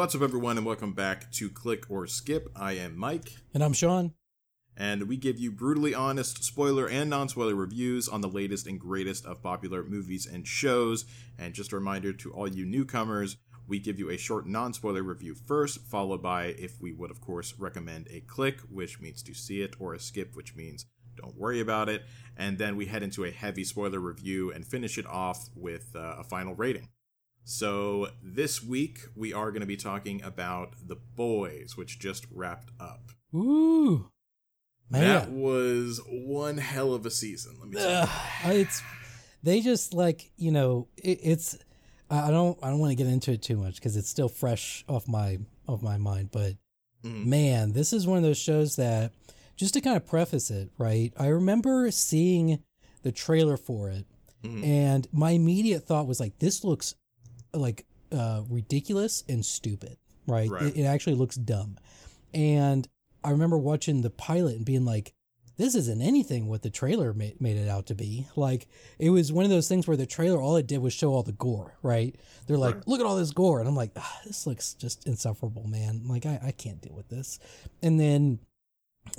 What's up, everyone, and welcome back to Click or Skip. I am Mike. And I'm Sean. And we give you brutally honest spoiler and non spoiler reviews on the latest and greatest of popular movies and shows. And just a reminder to all you newcomers, we give you a short non spoiler review first, followed by, if we would, of course, recommend a click, which means to see it, or a skip, which means don't worry about it. And then we head into a heavy spoiler review and finish it off with uh, a final rating. So this week we are going to be talking about The Boys, which just wrapped up. Ooh. Man. That was one hell of a season. Let me tell you. it's they just like you know it, it's I don't I don't want to get into it too much because it's still fresh off my off my mind. But mm. man, this is one of those shows that just to kind of preface it, right? I remember seeing the trailer for it, mm. and my immediate thought was like, this looks like uh, ridiculous and stupid, right? right. It, it actually looks dumb. And I remember watching the pilot and being like, this isn't anything what the trailer made, made it out to be. Like, it was one of those things where the trailer, all it did was show all the gore, right? They're like, right. look at all this gore. And I'm like, ah, this looks just insufferable, man. Like, I, I can't deal with this. And then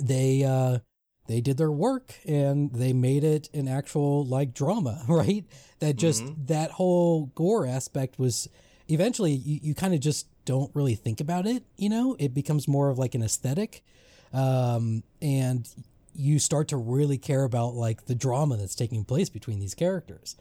they, uh, they did their work and they made it an actual like drama, right? That just mm-hmm. that whole gore aspect was eventually you, you kind of just don't really think about it, you know? It becomes more of like an aesthetic. Um, and you start to really care about like the drama that's taking place between these characters.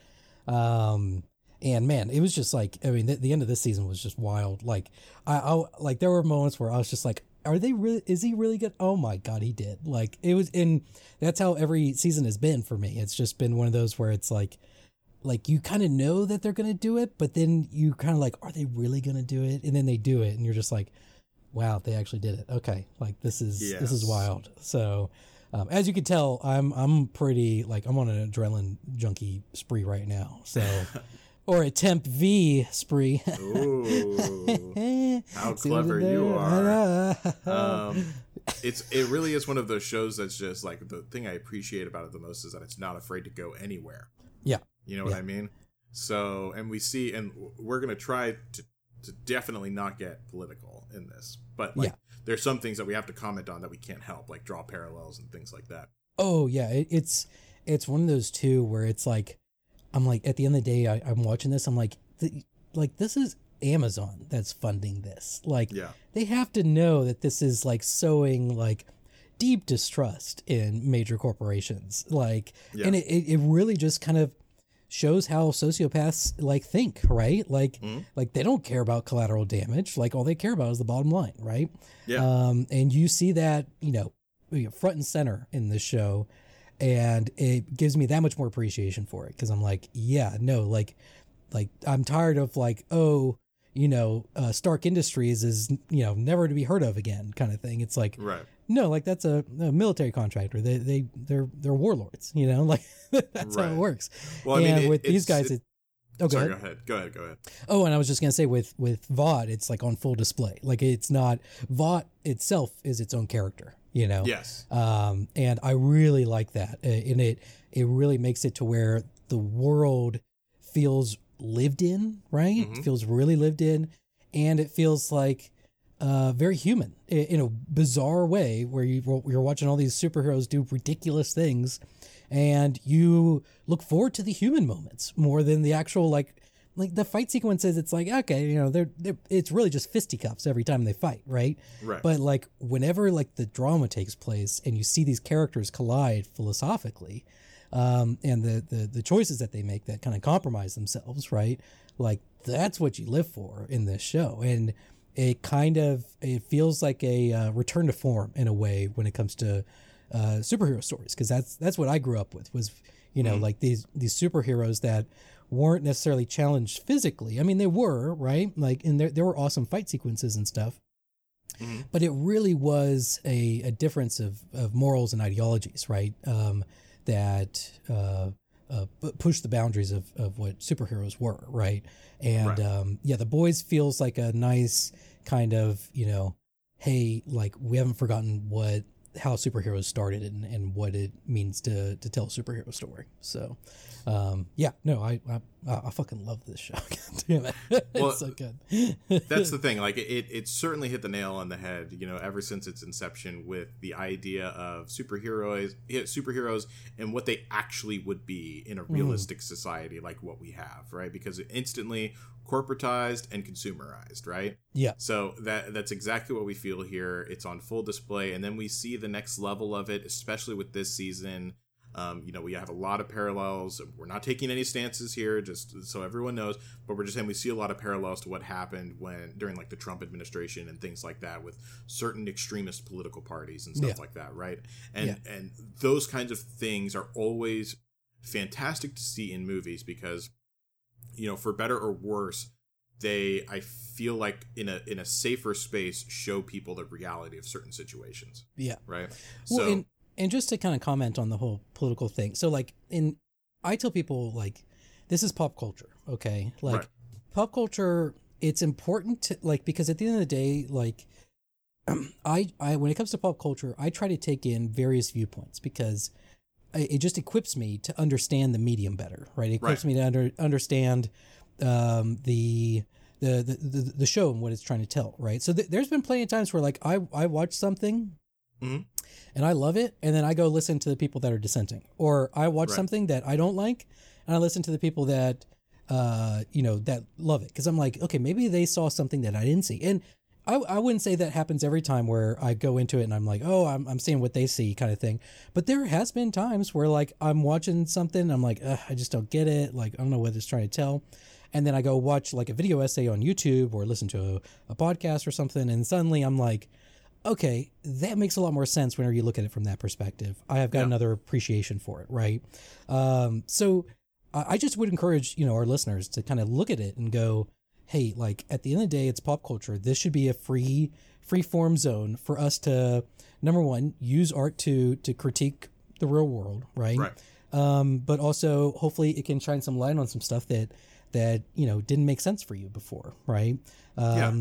Um, and man, it was just like I mean, the, the end of this season was just wild. Like I, I, like there were moments where I was just like, are they really is he really good? Oh my god he did. Like it was in that's how every season has been for me. It's just been one of those where it's like like you kind of know that they're gonna do it but then you kind of like are they really gonna do it? And then they do it and you're just like wow they actually did it. Okay like this is yes. this is wild. So um, as you can tell i'm i'm pretty like i'm on an adrenaline junkie spree right now. So or a temp V spree. Ooh, how clever you are! um, it's it really is one of those shows that's just like the thing I appreciate about it the most is that it's not afraid to go anywhere. Yeah, you know what I mean. So, and we see, and we're gonna try to to definitely not get political in this, but like, yeah. there's some things that we have to comment on that we can't help, like draw parallels and things like that. Oh yeah, it, it's it's one of those two where it's like I'm like, at the end of the day, I, am watching this. I'm like, like this is Amazon that's funding this. Like, yeah. they have to know that this is like sowing like deep distrust in major corporations. Like, yeah. and it, it really just kind of shows how sociopaths like think, right? Like, mm-hmm. like they don't care about collateral damage. Like, all they care about is the bottom line, right? Yeah. Um, and you see that, you know, front and center in this show and it gives me that much more appreciation for it because I'm like, yeah, no, like, like I'm tired of like, oh, you know, uh, Stark Industries is you know never to be heard of again, kind of thing. It's like, right. No, like that's a, a military contractor. They they they're they're warlords. You know, like that's right. how it works. Well, I and mean, with these guys, it, Oh, go, Sorry, ahead. go ahead. Go ahead. Go ahead. Oh, and I was just gonna say with with Vought, it's like on full display. Like it's not Vought itself is its own character you know? Yes. Um and i really like that. And it it really makes it to where the world feels lived in right? Mm-hmm. it feels really lived in. And it feels like uh, very human in a bizarre way where you, you're watching all these superheroes do ridiculous things and you look forward to the human moments more than the actual like like the fight sequences it's like okay you know they're, they're it's really just fisticuffs every time they fight right? Right. But like whenever like the drama takes place and you see these characters collide philosophically um and the the, the choices that they make that kind of compromise themselves right? Like that's what you live for in this show. And it kind of it feels like a uh, return to form in a way when it comes to uh, superhero stories because that's that's what I grew up with was you know mm-hmm. like these these superheroes that weren't necessarily challenged physically. I mean, they were, right? Like, and there, there were awesome fight sequences and stuff. Mm-hmm. But it really was a, a difference of, of morals and ideologies, right? Um, that uh, uh, push the boundaries of, of what superheroes were, right? And right. Um, yeah, The Boys feels like a nice kind of, you know, hey, like we haven't forgotten what how superheroes started and, and what it means to to tell a superhero story. So, um, yeah, no, I, I I fucking love this show. Damn it, well, it's so good. that's the thing. Like it, it certainly hit the nail on the head. You know, ever since its inception, with the idea of superheroes, superheroes, and what they actually would be in a mm-hmm. realistic mm. society like what we have, right? Because instantly corporatized and consumerized, right? Yeah. So that that's exactly what we feel here. It's on full display, and then we see the next level of it, especially with this season. Um, you know, we have a lot of parallels. We're not taking any stances here, just so everyone knows, but we're just saying we see a lot of parallels to what happened when during like the Trump administration and things like that with certain extremist political parties and stuff yeah. like that, right? And yeah. and those kinds of things are always fantastic to see in movies because you know, for better or worse, they I feel like in a in a safer space show people the reality of certain situations. Yeah. Right. Well, so and, and just to kind of comment on the whole political thing. So like in I tell people like this is pop culture, okay? Like right. pop culture it's important to like because at the end of the day like I I when it comes to pop culture, I try to take in various viewpoints because it just equips me to understand the medium better, right? It equips right. me to under, understand um, the, the, the the show and what it's trying to tell, right? So th- there's been plenty of times where like I I watch something. Mm-hmm. And I love it, and then I go listen to the people that are dissenting, or I watch right. something that I don't like, and I listen to the people that, uh, you know, that love it, because I'm like, okay, maybe they saw something that I didn't see, and I, I wouldn't say that happens every time where I go into it and I'm like, oh, I'm, I'm seeing what they see kind of thing. But there has been times where like I'm watching something, I'm like, I just don't get it. Like, I don't know what it's trying to tell. And then I go watch like a video essay on YouTube or listen to a, a podcast or something. And suddenly I'm like, okay, that makes a lot more sense whenever you look at it from that perspective. I have got yeah. another appreciation for it, right? Um, so I just would encourage, you know, our listeners to kind of look at it and go, hey, like at the end of the day, it's pop culture. This should be a free free form zone for us to number one use art to to critique the real world, right? Right. Um, but also hopefully it can shine some light on some stuff that that you know didn't make sense for you before, right? Um, yeah.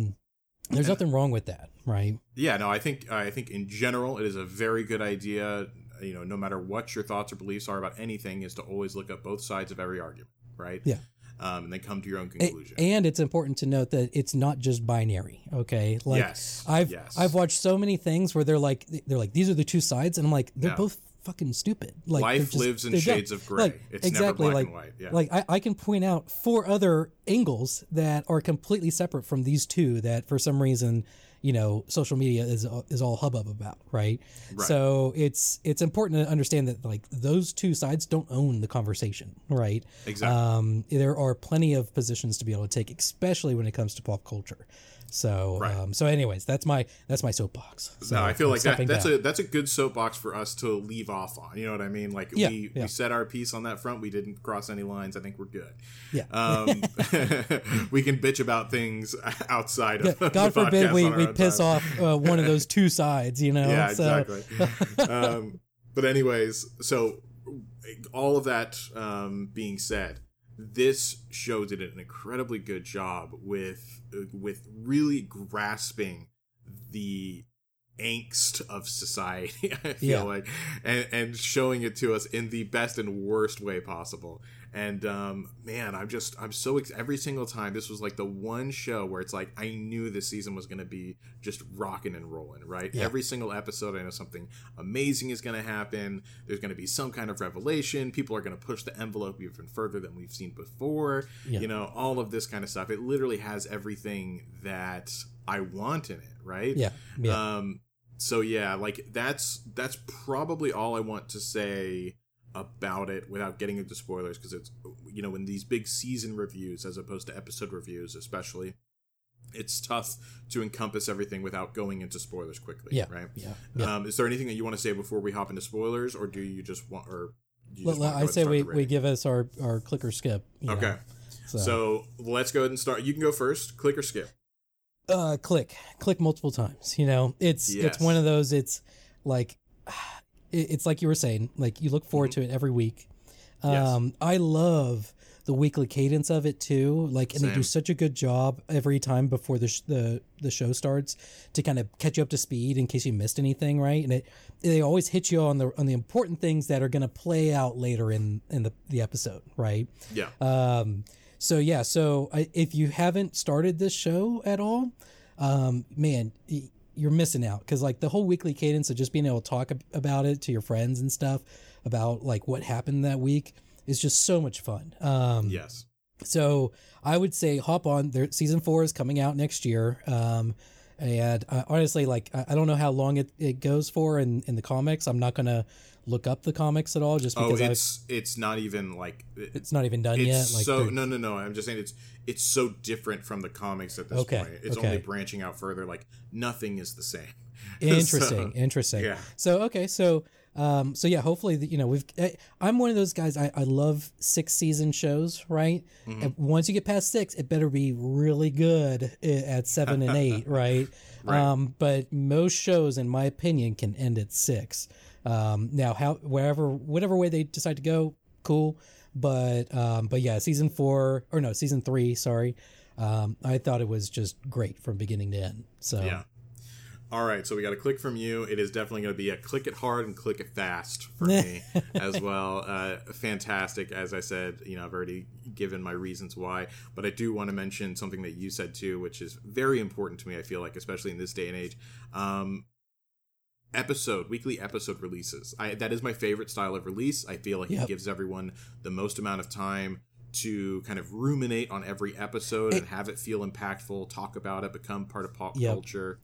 There's and, nothing wrong with that, right? Yeah, no, I think I think in general it is a very good idea. You know, no matter what your thoughts or beliefs are about anything, is to always look at both sides of every argument, right? Yeah um, and then come to your own conclusion. And it's important to note that it's not just binary. Okay, like yes, I've yes. I've watched so many things where they're like they're like these are the two sides, and I'm like they're no. both fucking stupid. Like life just, lives in shades dumb. of gray. Like, it's exactly, never black like, and white. Yeah. Like I, I can point out four other angles that are completely separate from these two that for some reason you know social media is is all hubbub about right? right? so it's it's important to understand that like those two sides don't own the conversation right exactly um, there are plenty of positions to be able to take especially when it comes to pop culture so, right. um, so anyways, that's my that's my soapbox. So no, I feel like that, that's a that's a good soapbox for us to leave off on. You know what I mean? Like yeah, we yeah. we said our piece on that front. We didn't cross any lines. I think we're good. Yeah. Um, we can bitch about things outside of. Yeah, God forbid we, we piss time. off uh, one of those two sides. You know. Yeah, exactly. um, but anyways, so all of that um, being said this show did an incredibly good job with uh, with really grasping the angst of society i feel yeah. like and, and showing it to us in the best and worst way possible and um, man i'm just i'm so ex- every single time this was like the one show where it's like i knew this season was going to be just rocking and rolling right yeah. every single episode i know something amazing is going to happen there's going to be some kind of revelation people are going to push the envelope even further than we've seen before yeah. you know all of this kind of stuff it literally has everything that i want in it right yeah, yeah. um so yeah like that's that's probably all i want to say about it without getting into spoilers because it's you know in these big season reviews as opposed to episode reviews especially it's tough to encompass everything without going into spoilers quickly yeah. right? Yeah, yeah. Um, is there anything that you want to say before we hop into spoilers or do you just want or well, i say we, we give us our our click or skip okay. so. so let's go ahead and start. You can go first click or skip? Uh click. Click multiple times you know? It's yes. it's one of those it's like it's like you were saying, like you look forward mm-hmm. to it every week. Um, yes. I love the weekly cadence of it too. Like, and Same. they do such a good job every time before the sh- the the show starts to kind of catch you up to speed in case you missed anything, right? And it they always hit you on the on the important things that are going to play out later in in the the episode, right? Yeah. Um, so yeah, so I, if you haven't started this show at all, um, man, you're missing out because like the whole weekly cadence of just being able to talk ab- about it to your friends and stuff about like what happened that week is just so much fun. Um, yes. so I would say hop on. There, season four is coming out next year. Um, and uh, honestly, like I, I don't know how long it, it goes for in, in the comics. I'm not gonna look up the comics at all just Oh, because I've, it's it's not even like it- it's not even done it's yet. Like so no no no. I'm just saying it's it's so different from the comics at this Okay, point. It's okay. only branching out further. Like nothing is the same. interesting So, interesting yeah. so okay so um so yeah hopefully the- you know we've I, i'm one of those guys i, I love six season shows right Mm-hmm. and once you get past six it better be really good at seven and eight right? Right. um but most shows in my opinion can end at six um now how wherever whatever way they decide to go cool but um but yeah season four or no season three sorry um i thought it was just great from beginning to end so Yeah. All right, so we got a click from you. It is definitely going to be a click it hard and click it fast for me as well. Uh, fantastic, as I said. You know, I've already given my reasons why, but I do want to mention something that you said too, which is very important to me. I feel like, especially in this day and age, um, episode weekly episode releases. I that is my favorite style of release. I feel like Yep. it gives everyone the most amount of time to kind of ruminate on every episode and have it feel impactful, talk about it, become part of pop Yep. culture.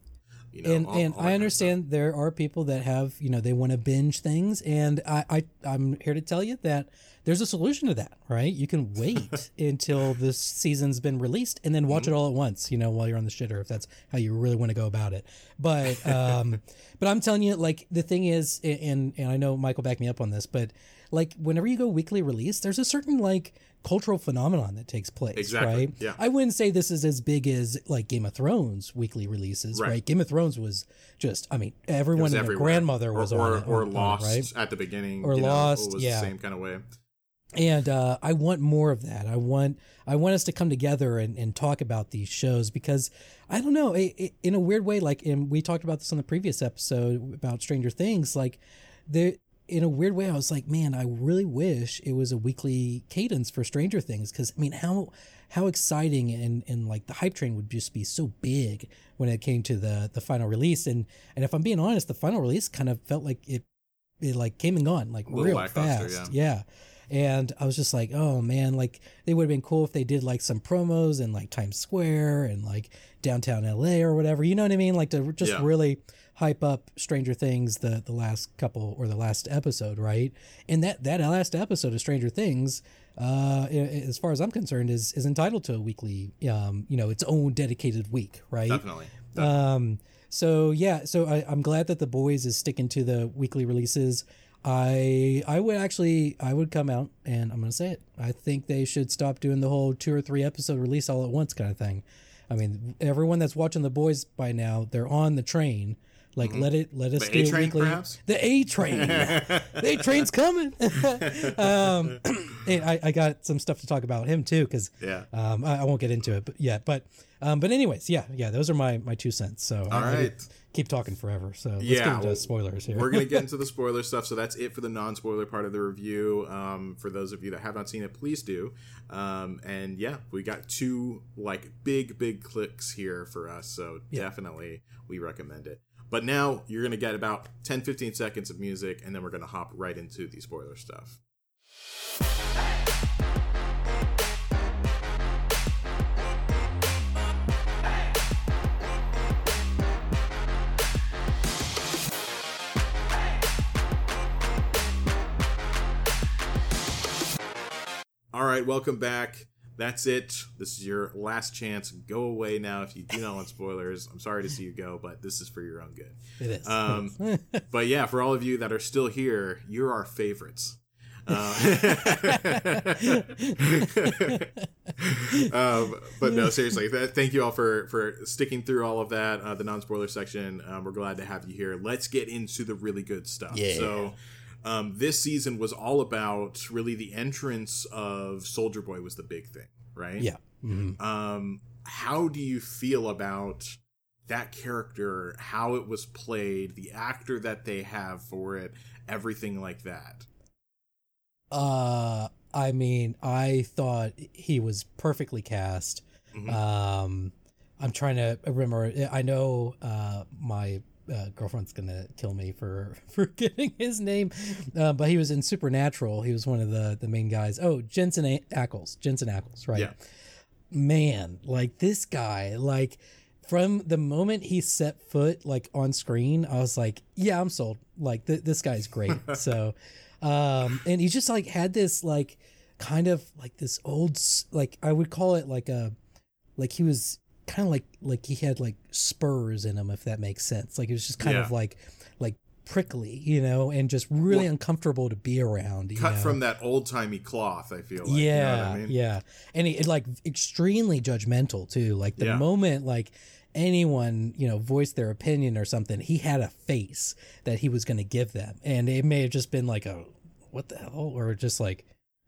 You know, and all- and all I understand there are people that have you know they want to binge things, and I, I I'm here to tell you that there's a solution to that. Right, you can wait until this season's been released and then watch Mm-hmm. it all at once. You know, while you're on the shitter, if that's how you really want to go about it. But um, but I'm telling you, like the thing is, and and I know Michael backed me up on this, but like whenever you go weekly release, there's a certain like cultural phenomenon that takes place, Exactly, right? yeah. I wouldn't say this is as big as like Game of Thrones weekly releases, Right. right? Game of Thrones was just, I mean, everyone and their grandmother was or, on or, it, or on- on lost right? at the beginning, Or you know, Lost, was yeah. the same kind of way. and uh, I want more of that. I want I want us to come together and, and talk about these shows because I don't know, it, it, in a weird way, like and we talked about this on the previous episode about Stranger Things, like there in a weird way, I was like, man, I really wish it was a weekly cadence for Stranger Things because I mean, how how exciting and and like the hype train would just be so big when it came to the the final release and and if I'm being honest, the final release kind of felt like it it like came and gone like real fast, yeah. And I was just like, oh man, like they would have been cool if they did like some promos in like Times Square and like downtown LA or whatever. You know what I mean? Like to just Yeah. really hype up Stranger Things the the last couple or the last episode, right? And that that last episode of Stranger Things, uh, as far as I'm concerned, is is entitled to a weekly, um, you know, its own dedicated week, right? Definitely. Um, so yeah, so I, I'm glad that the boys is sticking to the weekly releases. I I would actually I would come out and I'm gonna say it. I think they should stop doing the whole two or three episode release all at once kind of thing. I mean, everyone that's watching the boys by now, they're on the train. Like let it let us The do it weekly. perhaps? The A train. the A train's coming. um, I, I got some stuff to talk about him too because yeah. um, I, I won't get into it but yet, but um, but anyways, yeah, yeah, those are my my two cents. So All I, right. keep talking forever. So let's Yeah, get into spoilers here. We're gonna get into the spoiler stuff, so that's it for the non-spoiler part of the review. Um, for those of you that have not seen it, please do. Um, and yeah, we got two like big, big clicks here for us, so Yeah. definitely we recommend it. But now you're gonna get about 10, 15 seconds of music, and then we're gonna hop right into the spoiler stuff. All right, welcome back. That's it. This is your last chance. Go away now if you do not want spoilers. I'm sorry to see you go, but this is for your own good. it is. Um, but yeah, for all of you that are still here, you're our favorites. Uh, um, but no, seriously, th- thank you all for for sticking through all of that. Uh, the non spoiler section. Um, we're glad to have you here. Let's get into the really good stuff. Yeah. So. Um, this season was all about really the entrance of Soldier Boy was the big thing, right? Yeah. Mm-hmm. Um, how do you feel about that character, how it was played, the actor that they have for it, everything like that? Uh, I mean, I thought he was perfectly cast. Mm-hmm. Um, I'm trying to remember. I know uh, my uh, girlfriend's gonna kill me for for forgetting his name, uh, but he was in Supernatural. He was one of the the main guys. Oh, Jensen Ackles. Jensen Ackles, right? Yeah. Man, like this guy, like from the moment he set foot like on screen, I was like, yeah, I'm sold. Like th- this guy's great. so, um, and he just like had this like kind of like this old like I would call it like a like he was kind of like like he had like spurs in him if that makes sense like it was just kind yeah. of like like prickly you know and just really well, uncomfortable to be around cut know? from that old-timey cloth i feel like yeah you know I mean? yeah and he like extremely judgmental too like the yeah. moment like anyone you know voiced their opinion or something he had a face that he was going to give them and it may have just been like a what the hell or just like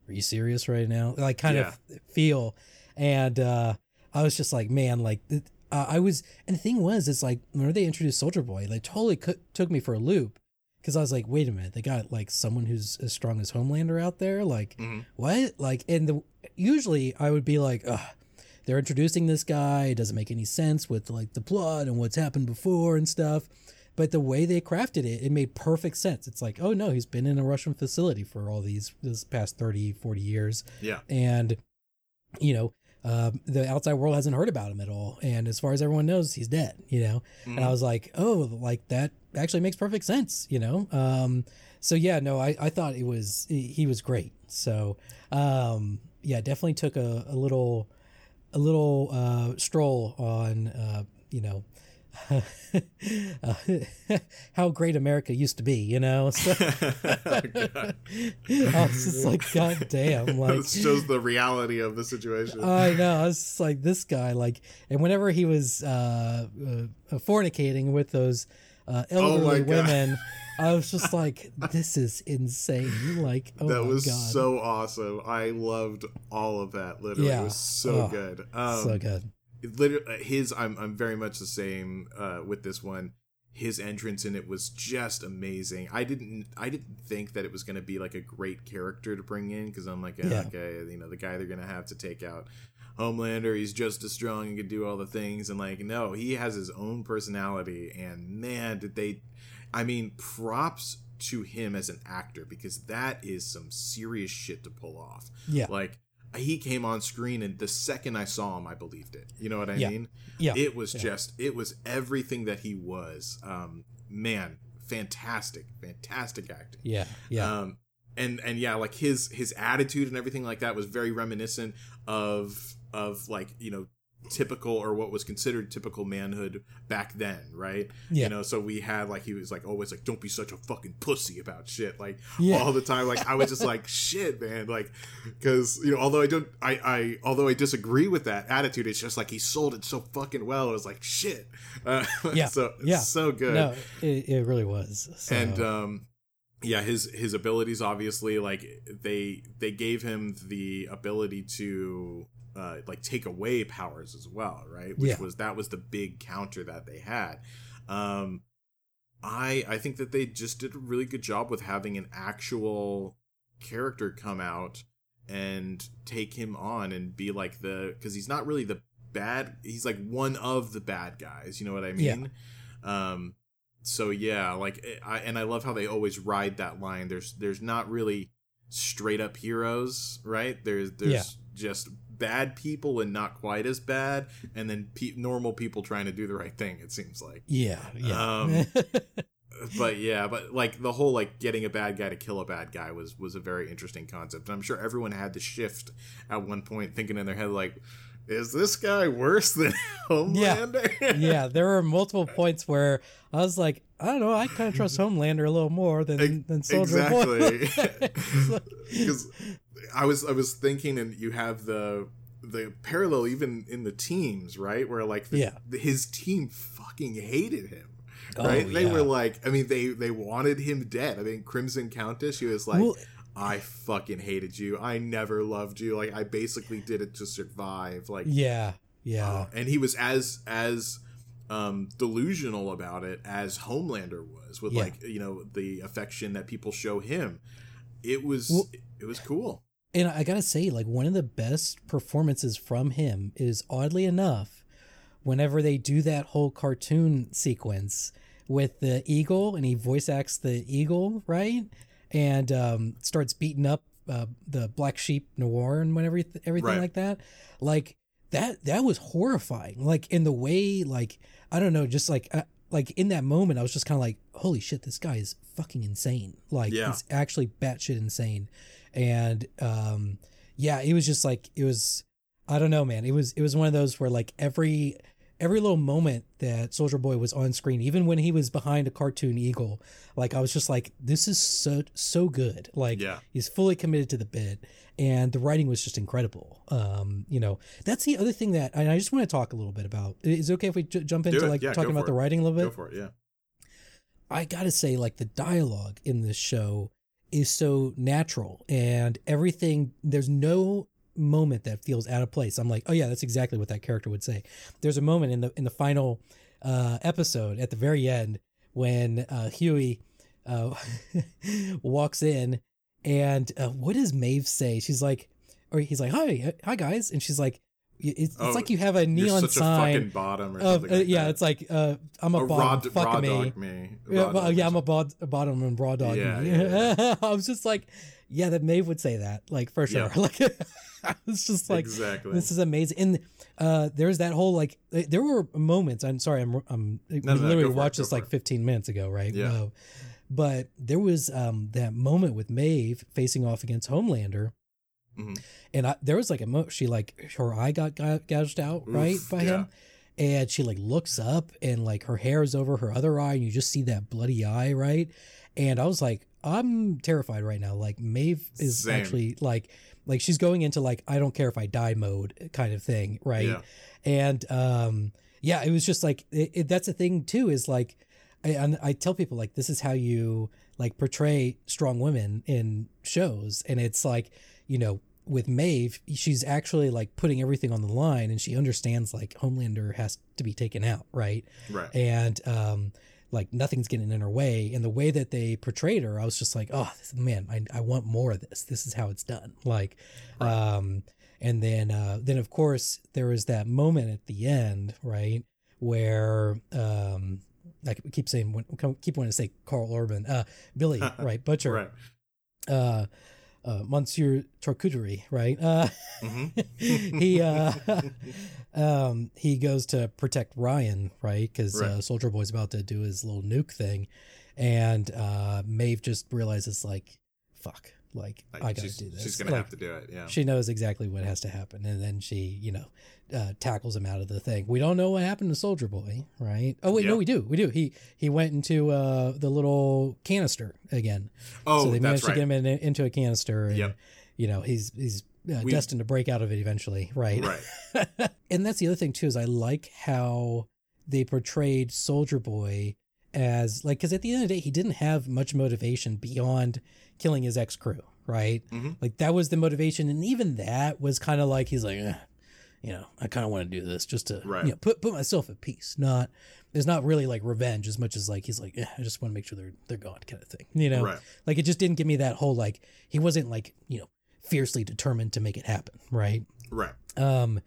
are you serious right now like kind yeah. of feel and uh I was just like, man, like uh, I was, and the thing was, it's like whenever they introduced Soldier Boy, like totally co- took me for a loop because I was like, wait a minute, they got like someone who's as strong as Homelander out there, like mm-hmm. what? Like, and the usually I would be like, ugh, they're introducing this guy, it doesn't make any sense with like the plot and what's happened before and stuff. But the way they crafted it, it made perfect sense. It's like, oh no, he's been in a Russian facility for all these this past 30, 40 years. Yeah. And you know, um, the outside world hasn't heard about him at all. And as far as everyone knows, he's dead, you know? Mm-hmm. And I mm-hmm. was like, oh, like that actually makes perfect sense, you know? Um, so yeah, no, I, I thought it was, he was great. So, um, yeah, definitely took a, a little, a little, uh, stroll on, uh, you know, uh, how great America used to be, you know. So, I was just like, God damn! Like, this shows the reality of the situation. I know. I was just like, this guy, like, and whenever he was uh, uh fornicating with those uh, oh elderly oh women. I was just like, this is insane. Like, oh that was God. so awesome. I loved all of that. Literally, yeah. it was so oh, good. Um, so good literally uh, his I'm I'm very much the same uh, with this one. His entrance in it was just amazing. I didn't I didn't think that it was going to be like a great character to bring in because I'm like yeah. okay you know the guy they're going to have to take out Homelander he's just as strong and can do all the things and like no he has his own personality and man did they I mean props to him as an actor because that is some serious shit to pull off. Yeah. Like he came on screen and the second I saw him, I believed it. You know what I yeah. mean? Yeah. It was yeah. just, it was everything that he was. Um, man, fantastic, fantastic acting. Yeah. Yeah. Um, and and yeah, like his his attitude and everything like that was very reminiscent of of like you know typical or what was considered typical manhood back then, right? Yeah. You know, so we had like he was like always like, don't be such a fucking pussy about shit, like yeah. all the time. Like I was just like, shit, man, like because you know, although I don't, I I although I disagree with that attitude, it's just like he sold it so fucking well. It was like shit. Uh, yeah. so yeah. so good. No, it, it really was. So. And um yeah his his abilities obviously like they they gave him the ability to uh, like take away powers as well, right? Which yeah. was that was the big counter that they had. Um, I I think that they just did a really good job with having an actual character come out and take him on and be like the because he's not really the bad he's like one of the bad guys you know what i mean yeah. um so yeah like eh, i and i love how they always ride that line there's there's not really straight up heroes right there's there's yeah. just bad people and not quite as bad, and then pe- normal people trying to do the right thing. It seems like. Yeah. Yeah. Um, but yeah, but like the whole like getting a bad guy to kill a bad guy was was a very interesting concept. And I'm sure everyone had to shift at one point, thinking in their head like, "Is this guy worse than Homelander?" Yeah, yeah. There were multiple points where I was like, I don't know, I kind of trust Homelander a little more than than Soldier exactly. Because I was I was thinking, and you have the the parallel even in the teams, right? Where like the, yeah. His team fucking hated him, Oh, right? Oh, they yeah. were like, I mean, they they wanted him dead. I mean, Crimson Countess, she was like, well, I fucking hated you. I never loved you. Like, I basically did it to survive. Like, yeah, yeah. Uh, and he was as as um, delusional about it as Homelander was, with yeah. like you know the affection that people show him. It was well, it was cool. And I gotta say, like one of the best performances from him is oddly enough, whenever they do that whole cartoon sequence with the eagle and he voice acts the eagle, right? And um, starts beating up uh, the black sheep noir and whatever everything right. like that. Like that that was horrifying. Like in the way, like I don't know, just like uh, like in that moment, I was just kind of like, holy shit, this guy is fucking insane. Like yeah. he's actually batshit insane. And um, yeah, it was just like it was. I don't know, man. It was it was one of those where like every every little moment that Soldier Boy was on screen, even when he was behind a cartoon eagle, like I was just like, this is so so good. Like yeah. he's fully committed to the bit, and the writing was just incredible. Um, you know, that's the other thing that, I just want to talk a little bit about. Is it okay if we j- jump into like yeah, talking about the writing a little bit? Go for it. Yeah. I gotta say, like the dialogue in this show is so natural, and everything. There's no moment that feels out of place. I'm like, oh yeah, that's exactly what that character would say. There's a moment in the in the final uh, episode at the very end when uh, Hughie uh, walks in, and uh, what does Maeve say? She's like, or he's like, hi, hi guys, and she's like. It's, oh, it's like you have a neon sign. A bottom or of, uh, like yeah, that. it's like uh, I'm a, a bottom. Raw, fuck raw me. me. Yeah, yeah, I'm a, bod, a bottom and raw dog. Yeah, yeah. I was just like, yeah, that Maeve would say that, like for sure. Yeah. Like I was just like, exactly. This is amazing. And uh, there's that whole like, there were moments. I'm sorry, I'm, I'm no, we no, literally watched it, this like 15 minutes ago, right? Yeah. But there was um, that moment with Maeve facing off against Homelander. Mm-hmm. And I, there was like a mo- she like her eye got gouged out Oof, right by yeah. him, and she like looks up and like her hair is over her other eye and you just see that bloody eye right, and I was like I'm terrified right now. Like Maeve is Same. actually like like she's going into like I don't care if I die mode kind of thing, right? Yeah. And um yeah, it was just like it, it, that's the thing too is like I, I tell people like this is how you like portray strong women in shows and it's like you know with Maeve, she's actually like putting everything on the line and she understands like Homelander has to be taken out, right? Right. And um like nothing's getting in her way. And the way that they portrayed her, I was just like, oh man, I, I want more of this. This is how it's done. Like, right. um, and then, uh, then of course there was that moment at the end, right, where, um, I keep saying, keep wanting to say Karl Urban, uh, Billy, right, Butcher, right. uh, uh, Monsieur Charcuterie, right? Uh, mm-hmm. he uh, um, he goes to protect Ryan, right? Because uh, right. uh, Soldier Boy's about to do his little nuke thing, and uh, Maeve just realizes like, fuck, like, like I gotta do this. She's gonna like, have to do it. Yeah. She knows exactly what has to happen, and then she, you know, uh, tackles him out of the thing. We don't know what happened to Soldier Boy, right? Oh wait, yep. no, we do. We do. He he went into uh, the little canister again. Oh, so they managed right. to get him in, into a canister, and yep. you know he's he's uh, we, destined to break out of it eventually, right? Right. and that's the other thing too is I like how they portrayed Soldier Boy as like because at the end of the day he didn't have much motivation beyond killing his ex crew, right? Mm-hmm. Like that was the motivation, and even that was kind of like he's like, eh, you know, I kind of want to do this just to right. you know put put myself at peace. Not there's not really like revenge as much as like he's like, eh, I just want to make sure they're they're gone kind of thing, you know. Right. Like it just didn't give me that whole like he wasn't like you know fiercely determined to make it happen, right? Right. Um,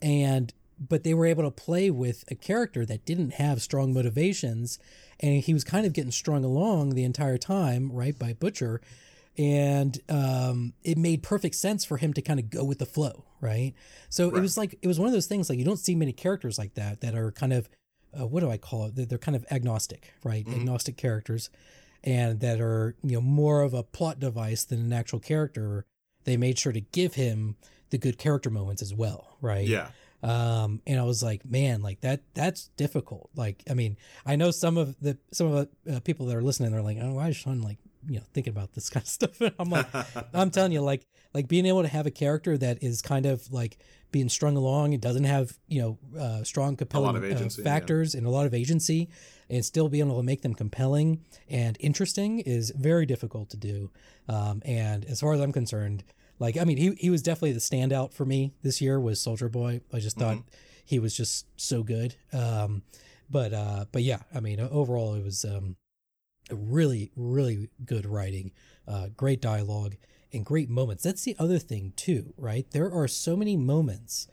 and but they were able to play with a character that didn't have strong motivations and he was kind of getting strung along the entire time right by butcher and um, it made perfect sense for him to kind of go with the flow, right? So right. it was like it was one of those things like you don't see many characters like that that are kind of uh, what do I call it? They're, they're kind of agnostic, right? Mm-hmm. Agnostic characters, and that are you know more of a plot device than an actual character. They made sure to give him the good character moments as well, right? Yeah. Um, and I was like, man, like that, that's difficult. Like, I mean, I know some of the, some of the uh, people that are listening, they're like, oh, why is Sean like you know thinking about this kind of stuff. I'm like, I'm telling you, like like being able to have a character that is kind of like being strung along and doesn't have you know uh, strong compelling agency, uh, factors yeah. and a lot of agency, and still being able to make them compelling and interesting is very difficult to do. Um, and as far as I'm concerned, like I mean, he he was definitely the standout for me this year was Soldier Boy. I just thought mm-hmm. he was just so good. Um, but uh, but yeah, I mean, overall it was um, really really good writing, uh, great dialogue, and great moments. That's the other thing too, right? There are so many moments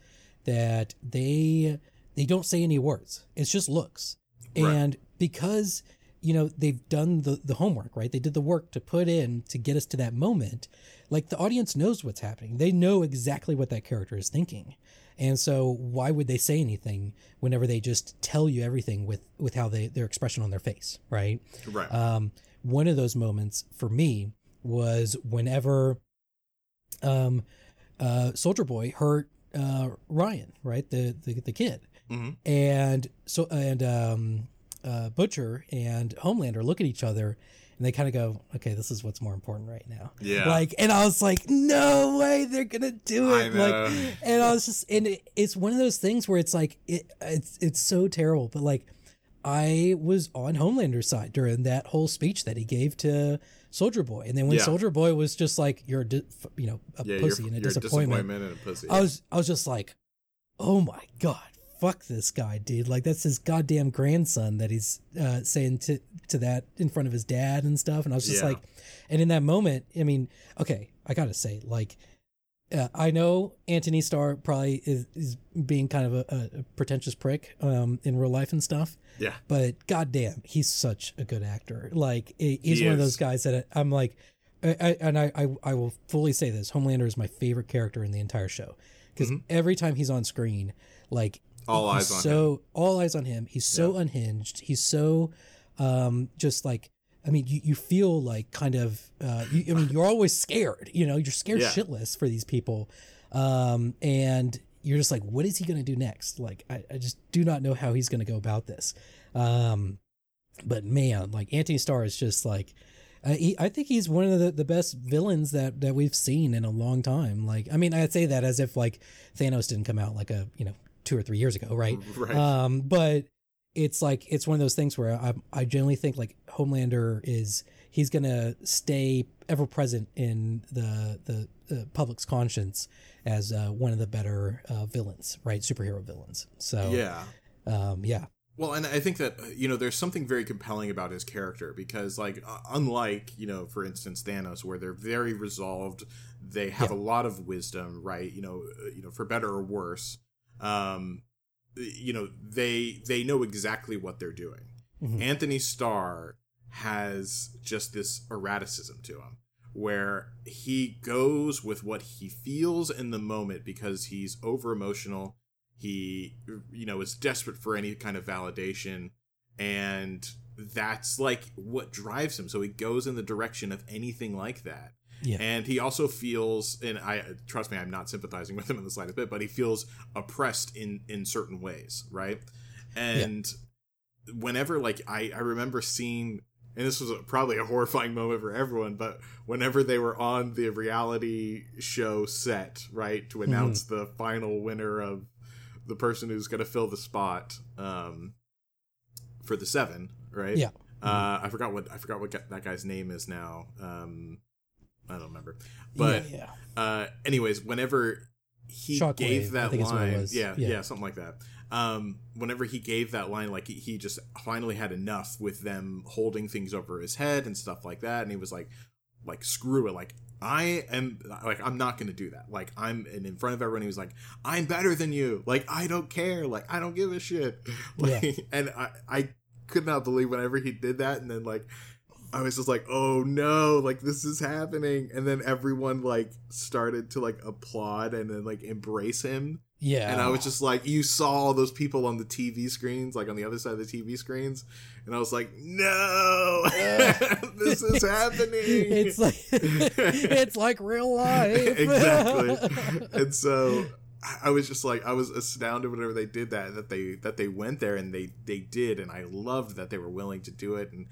that they they don't say any words. It's just looks, right. and because you know they've done the the homework, right? They did the work to put in to get us to that moment. Like the audience knows what's happening. They know exactly what that character is thinking. And so why would they say anything whenever they just tell you everything with with how they their expression on their face, right? Right. Um, one of those moments for me was whenever um, uh, Soldier Boy hurt uh, Ryan, right, the the, the kid, mm-hmm. and so and um, uh, Butcher and Homelander look at each other and they kind of go, "Okay, this is what's more important right now." Yeah. Like, and I was like, "No way, they're gonna do it!" Like, and I was just, and it, it's one of those things where it's like, it, it's it's so terrible, but like, I was on Homelander's side during that whole speech that he gave to Soldier Boy, and then when yeah. Soldier Boy was just like, "You're, di- you know, a yeah, pussy and a disappointment,", disappointment and a pussy, yeah. I was, I was just like, "Oh my god." Fuck this guy, dude! Like that's his goddamn grandson that he's uh, saying to to that in front of his dad and stuff. And I was just like, and in that moment, I mean, okay, I gotta say, like, uh, I know Antony Starr probably is, is being kind of a, a pretentious prick um, in real life and stuff. Yeah. But goddamn, he's such a good actor. Like he's he one is. of those guys that I'm like, I, I, and I, I, I will fully say this: Homelander is my favorite character in the entire show because mm-hmm. every time he's on screen, like all eyes on so him. all eyes on him. He's so yeah. unhinged. He's so um, just like I mean, you, you feel like kind of, uh, you, I mean, you're always scared, you know, you're scared yeah. shitless for these people. Um, and you're just like, what is he going to do next? Like, I, I just do not know how he's going to go about this. Um, but man, like Antony Starr is just like, uh, he, I think he's one of the, the best villains that, that we've seen in a long time. Like, I mean, I'd say that as if like Thanos didn't come out like a, you know, two or three years ago. Right. Right. Um, but it's like, it's one of those things where I, I generally think like Homelander is, he's going to stay ever present in the, the, the public's conscience as uh, one of the better uh, villains, right? Superhero villains. So yeah, um, yeah. Well, and I think that you know there's something very compelling about his character because, like, uh, unlike you know, for instance, Thanos, where they're very resolved, they have yeah. a lot of wisdom, right? You know, uh, you know, for better or worse, um, you know, they they know exactly what they're doing. Mm-hmm. Antony Starr has just this erraticism to him where he goes with what he feels in the moment because he's over emotional. He, you know, is desperate for any kind of validation. And that's like what drives him. So he goes in the direction of anything like that. Yeah. And he also feels, and I trust me, I'm not sympathizing with him in the slightest bit, but he feels oppressed in in certain ways, right? And yeah. whenever, like, I I remember seeing and this was a, probably a horrifying moment for everyone but whenever they were on the reality show set right to mm-hmm. announce mm-hmm. the final winner of the person who's going to fill the spot um, for the seven right yeah uh, i forgot what i forgot what that guy's name is now um, i don't remember but yeah, yeah. Uh, anyways whenever he Shockwave, gave that line yeah, yeah yeah something like that um, whenever he gave that line, like he, he just finally had enough with them holding things over his head and stuff like that, and he was like, like screw it, like I am like I'm not gonna do that. Like I'm and in front of everyone, he was like, I'm better than you. Like I don't care. Like I don't give a shit. Like, yeah. and I I could not believe whenever he did that, and then like I was just like, oh no, like this is happening. And then everyone like started to like applaud and then like embrace him. Yeah. And I was just like, you saw all those people on the TV screens, like on the other side of the TV screens. And I was like, no, this is happening. It's like, it's like real life. exactly. And so I was just like, I was astounded whenever they did that, that they, that they went there and they, they did. And I loved that they were willing to do it. And,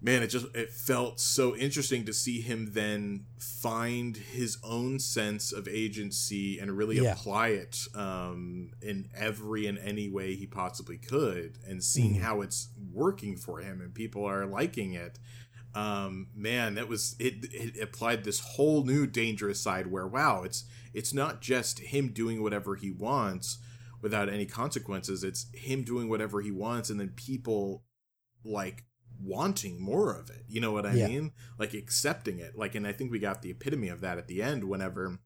man, it just it felt so interesting to see him then find his own sense of agency and really yeah. apply it um, in every and any way he possibly could, and seeing mm. how it's working for him and people are liking it. Um, man, that was it. It applied this whole new dangerous side where wow, it's it's not just him doing whatever he wants without any consequences. It's him doing whatever he wants, and then people like wanting more of it. You know what I yeah. mean? Like accepting it. Like, and I think we got the epitome of that at the end whenever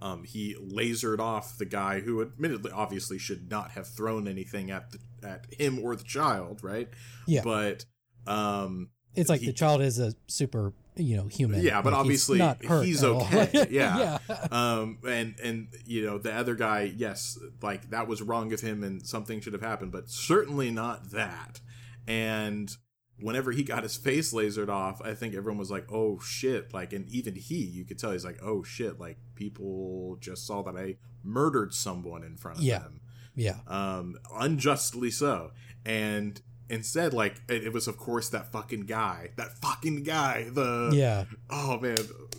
um, he lasered off the guy who admittedly obviously should not have thrown anything at the at him or the child, right? Yeah. But um it's like he, the child is a super you know human yeah but like obviously he's, he's okay yeah. yeah um and and you know the other guy yes like that was wrong of him and something should have happened but certainly not that and whenever he got his face lasered off, I think everyone was like, "Oh shit!" Like, and even he, you could tell he's like, "Oh shit!" Like people just saw that I murdered someone in front of yeah. them. Yeah. Um, unjustly so, and instead, like it, was, of course, that fucking guy, that fucking guy. The yeah. Oh man,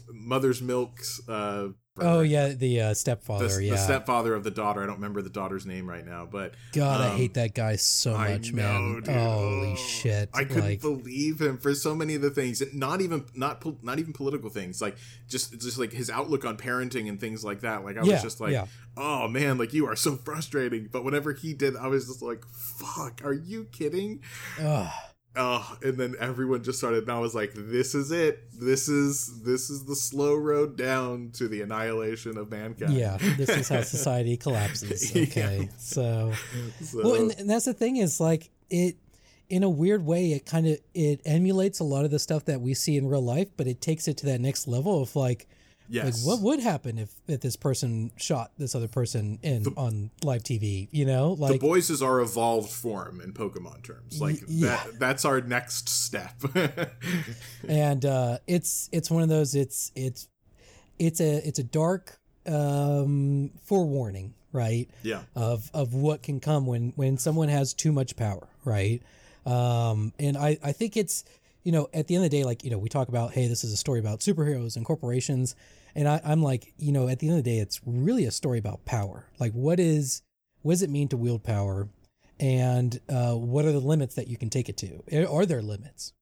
Mother's Milk's uh, Oh yeah, the uh, stepfather. The, yeah, the stepfather of the daughter. I don't remember the daughter's name right now, but God, um, I hate that guy so much, know, man. Dude. Holy oh, shit! I couldn't like, believe him for so many of the things. Not even not not even political things. Like just just like his outlook on parenting and things like that. Like I was just like, yeah. oh man, like you are so frustrating. But whenever he did, I was just like, fuck, are you kidding? Ugh oh and then everyone just started and i was like this is it. This is this is the slow road down to the annihilation of mankind. Yeah this is how society collapses. Okay yeah. so, so, well and, and that's the thing is like it in a weird way it kind of it emulates a lot of the stuff that we see in real life but it takes it to that next level of like Yes. Like, what would happen if, if this person shot this other person in the, on live TV? You know, like the boys is our evolved form in Pokemon terms. Like yeah. that, that's our next step. and uh, it's it's one of those. It's it's it's a it's a dark um, forewarning, right? Yeah. Of of what can come when when someone has too much power, right? Um, and I I think it's you know, at the end of the day, like, you know, we talk about, hey, this is a story about superheroes and corporations. And I, I'm like, you know, at the end of the day, it's really a story about power. Like, what is, what does it mean to wield power? And uh, what are the limits that you can take it to? Are there limits?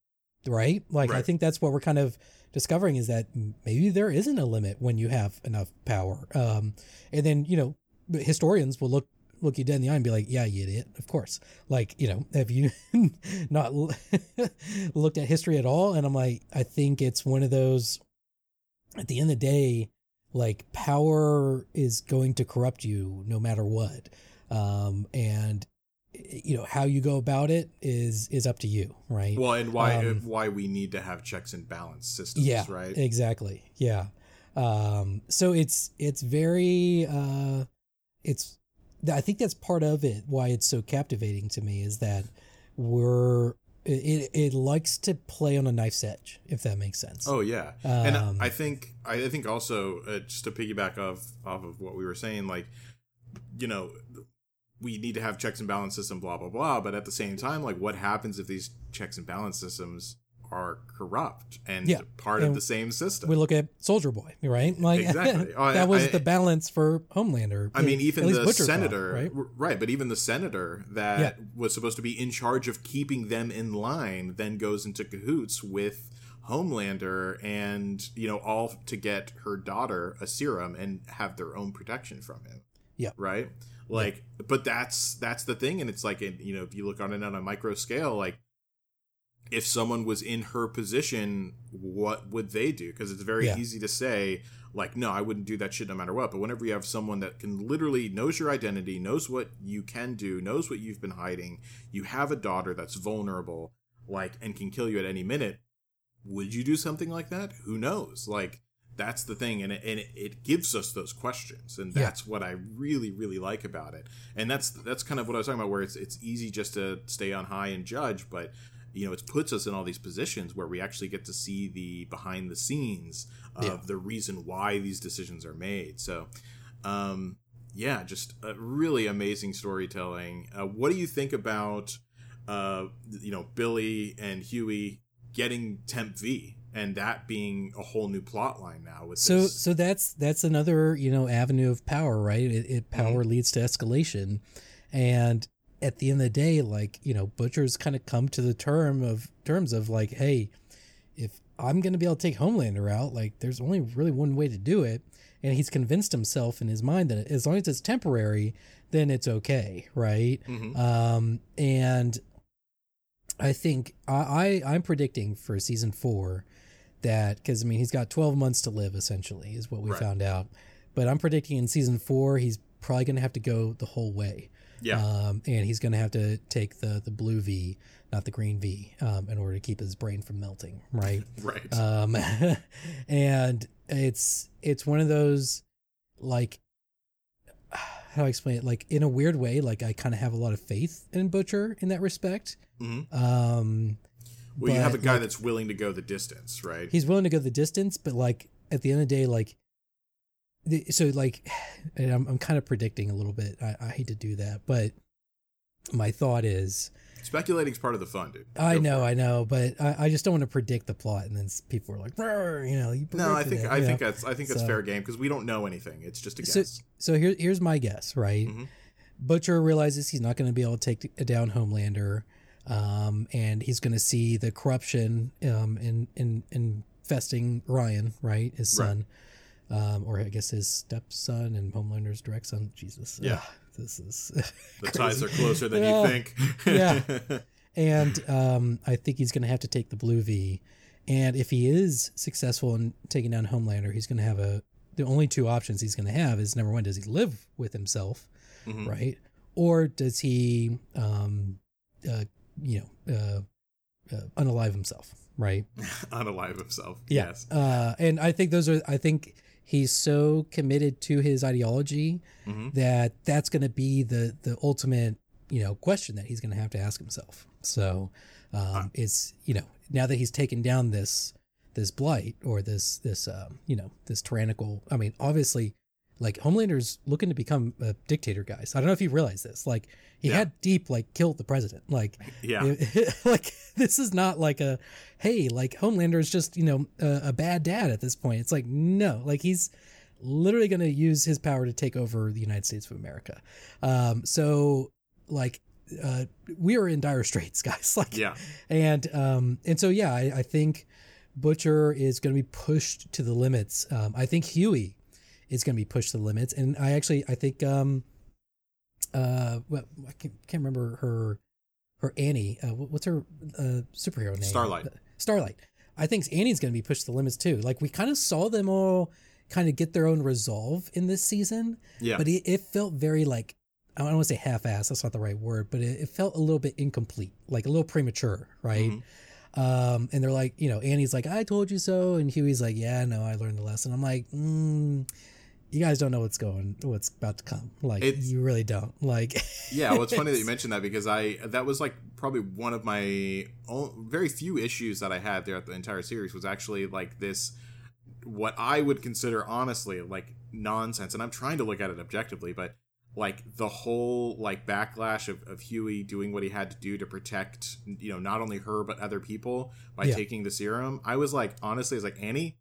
Right? Like, right. I think that's what we're kind of discovering is that maybe there isn't a limit when you have enough power. Um, and then, you know, historians will look look you dead in the eye and be like, "Yeah, you idiot." Of course. Like, you know, have you not looked at history at all? And I'm like, I think it's one of those. At the end of the day, like power is going to corrupt you no matter what, um, and you know how you go about it is is up to you, right? Well, and why um, why we need to have checks and balance systems, yeah, right? Exactly. Yeah. Um, so it's it's very uh, it's I think that's part of it. Why it's so captivating to me is that we're it, it likes to play on a knife's edge, if that makes sense. Oh yeah, um, and I think I think also uh, just to piggyback off off of what we were saying, like you know, we need to have checks and balance system, blah blah blah. But at the same time, like what happens if these checks and balance systems are corrupt and yeah. part and of the same system. We look at Soldier Boy, right? Like exactly. Oh, that was I, the balance for Homelander. I mean, even the Butcher senator, thought, right? right? But even the senator that yeah. was supposed to be in charge of keeping them in line then goes into cahoots with Homelander and you know all to get her daughter a serum and have their own protection from him. Yeah. Right. Like, yeah. but that's that's the thing, and it's like, you know, if you look on it on a micro scale, like if someone was in her position, what would they do? Because it's very yeah. easy to say, like, no, I wouldn't do that shit no matter what. But whenever you have someone that can literally knows your identity, knows what you can do, knows what you've been hiding, you have a daughter that's vulnerable, like, and can kill you at any minute, would you do something like that? Who knows? Like, that's the thing and it, and it gives us those questions and that's yeah. what i really really like about it and that's that's kind of what i was talking about where it's it's easy just to stay on high and judge but you know it puts us in all these positions where we actually get to see the behind the scenes of yeah. the reason why these decisions are made so um yeah just a really amazing storytelling uh, what do you think about uh you know billy and hughie getting Temp V and that being a whole new plot line now with so this. so that's that's another you know avenue of power right it, it power mm-hmm. leads to escalation and at the end of the day like you know butcher's kind of come to the term of terms of like hey if i'm going to be able to take homelander out like there's only really one way to do it and he's convinced himself in his mind that as long as it's temporary then it's okay right mm-hmm. um and i think I, I i'm predicting for season four that because I mean he's got 12 months to live essentially is what we right. found out. But I'm predicting in season four he's probably going to have to go the whole way. Yeah. Um, and he's going to have to take the the blue V, not the green V, um, in order to keep his brain from melting. Right. right. Um, and it's it's one of those like how do I explain it? Like in a weird way, like I kind of have a lot of faith in Butcher in that respect. Mm-hmm. Um, well, you have a guy like, that's willing to go the distance, right? He's willing to go the distance, but like at the end of the day, like, the, so like, I'm I'm kind of predicting a little bit. I, I hate to do that, but my thought is speculating is part of the fun, dude. Go I know, I know, but I, I just don't want to predict the plot, and then people are like, you know, you no, I think it, I think know? that's I think that's so, fair game because we don't know anything. It's just a guess. So, so here, here's my guess, right? Mm-hmm. Butcher realizes he's not going to be able to take down Homelander um, and he's going to see the corruption um, in, in infesting Ryan, right, his son, right. Um, or I guess his stepson and Homelander's direct son. Jesus, yeah, Ugh, this is the ties are closer than you think. yeah, and um, I think he's going to have to take the blue V, and if he is successful in taking down Homelander, he's going to have a. The only two options he's going to have is number one, does he live with himself, mm-hmm. right, or does he um, uh, you know, uh, uh, unalive himself, right? unalive himself. Yeah. Yes. Uh, and I think those are. I think he's so committed to his ideology mm-hmm. that that's going to be the the ultimate you know question that he's going to have to ask himself. So um, it's you know now that he's taken down this this blight or this this um, you know this tyrannical. I mean, obviously like Homelander's looking to become a dictator, guys. I don't know if you realize this. Like he yeah. had deep like killed the president. Like yeah, it, like this is not like a hey like Homelander is just you know a, a bad dad at this point. It's like no, like he's literally going to use his power to take over the United States of America. Um, so like uh, we are in dire straits, guys. Like yeah, and um, and so yeah, I, I think Butcher is going to be pushed to the limits. Um, I think Hughie is going to be pushed to the limits. And I actually, I think, um, uh, well, I can't, can't remember her, her Annie. Uh, what's her uh, superhero name? Starlight. Starlight. I think Annie's going to be pushed to the limits too. Like we kind of saw them all kind of get their own resolve in this season. Yeah. But it, it felt very like I don't want to say half-assed. That's not the right word, but it, it, felt a little bit incomplete, like a little premature, right? Mm-hmm. Um, and they're like, you know, Annie's like, "I told you so," and Hughie's like, "Yeah, no, I learned the lesson." I'm like, mm, you guys don't know what's going what's about to come. Like it's, you really don't. Like yeah well it's funny that you mentioned that because i that was like probably one of my own, very few issues that i had throughout the entire series was actually like this what i would consider honestly like nonsense. And i'm trying to look at it objectively but like the whole like backlash of, of hughie doing what he had to do to protect you know not only her but other people by yeah. taking the serum i was like honestly it's like annie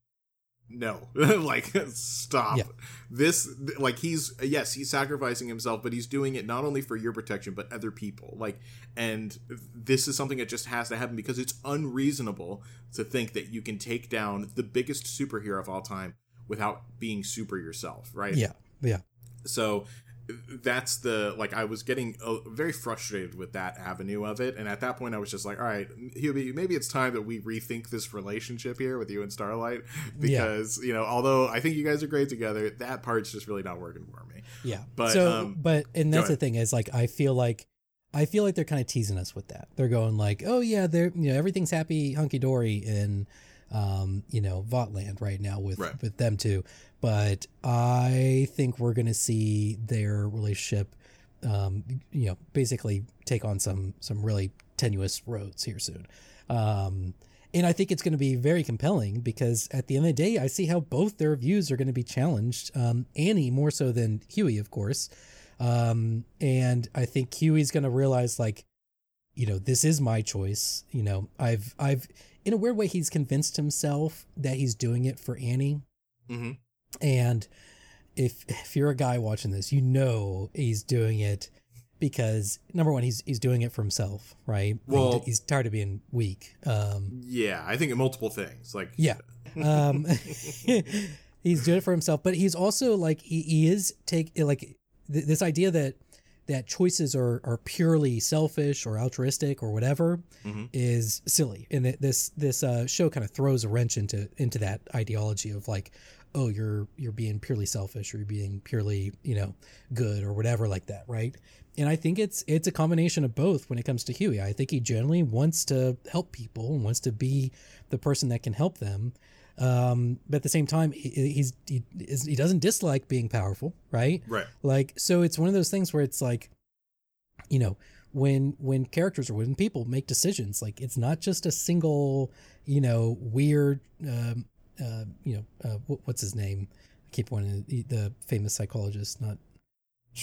no. Like stop. Yeah. this like he's yes he's sacrificing himself but he's doing it not only for your protection but other people. Like and this is something that just has to happen because it's unreasonable to think that you can take down the biggest superhero of all time without being super yourself right? Yeah. Yeah. So that's the like I was getting uh, very frustrated with that avenue of it, and at that point I was just like, all right, Hughie, maybe it's time that we rethink this relationship here with you and Starlight because yeah. you know, although I think you guys are great together, that part's just really not working for me. Yeah, but so um, but and that's the thing is like I feel like I feel like they're kind of teasing us with that. They're going like, oh yeah, they're you know everything's happy hunky dory in um, you know, Voughtland right now with right. with them too. But I think we're going to see their relationship, um, you know, basically take on some some really tenuous roads here soon. Um, and I think it's going to be very compelling because at the end of the day, I see how both their views are going to be challenged. Um, Annie more so than Hughie, of course. Um, and I think Hughie's going to realize like you know, this is my choice. You know, I've I've in a weird way he's convinced himself that he's doing it for Annie. Mm-hmm. And if if you're a guy watching this, you know he's doing it because number one, he's he's doing it for himself, right? Well, he's tired of being weak. Um, yeah, I think multiple things. Like yeah, um, he's doing it for himself, but he's also like he, he is take like th- this idea that that choices are are purely selfish or altruistic or whatever mm-hmm. is silly, and that this this uh, show kind of throws a wrench into into that ideology of like, oh, you're you're being purely selfish or you're being purely you know good or whatever like that, right? And I think it's it's a combination of both when it comes to hughie I think he generally wants to help people and wants to be the person that can help them. Um, but at the same time, he, he's he, he doesn't dislike being powerful, right? Right. Like so, it's one of those things where it's like, you know, when when characters or when people make decisions, like it's not just a single, you know, weird, um, uh, you know, uh, what, what's his name? I keep wanting the, the famous psychologist, not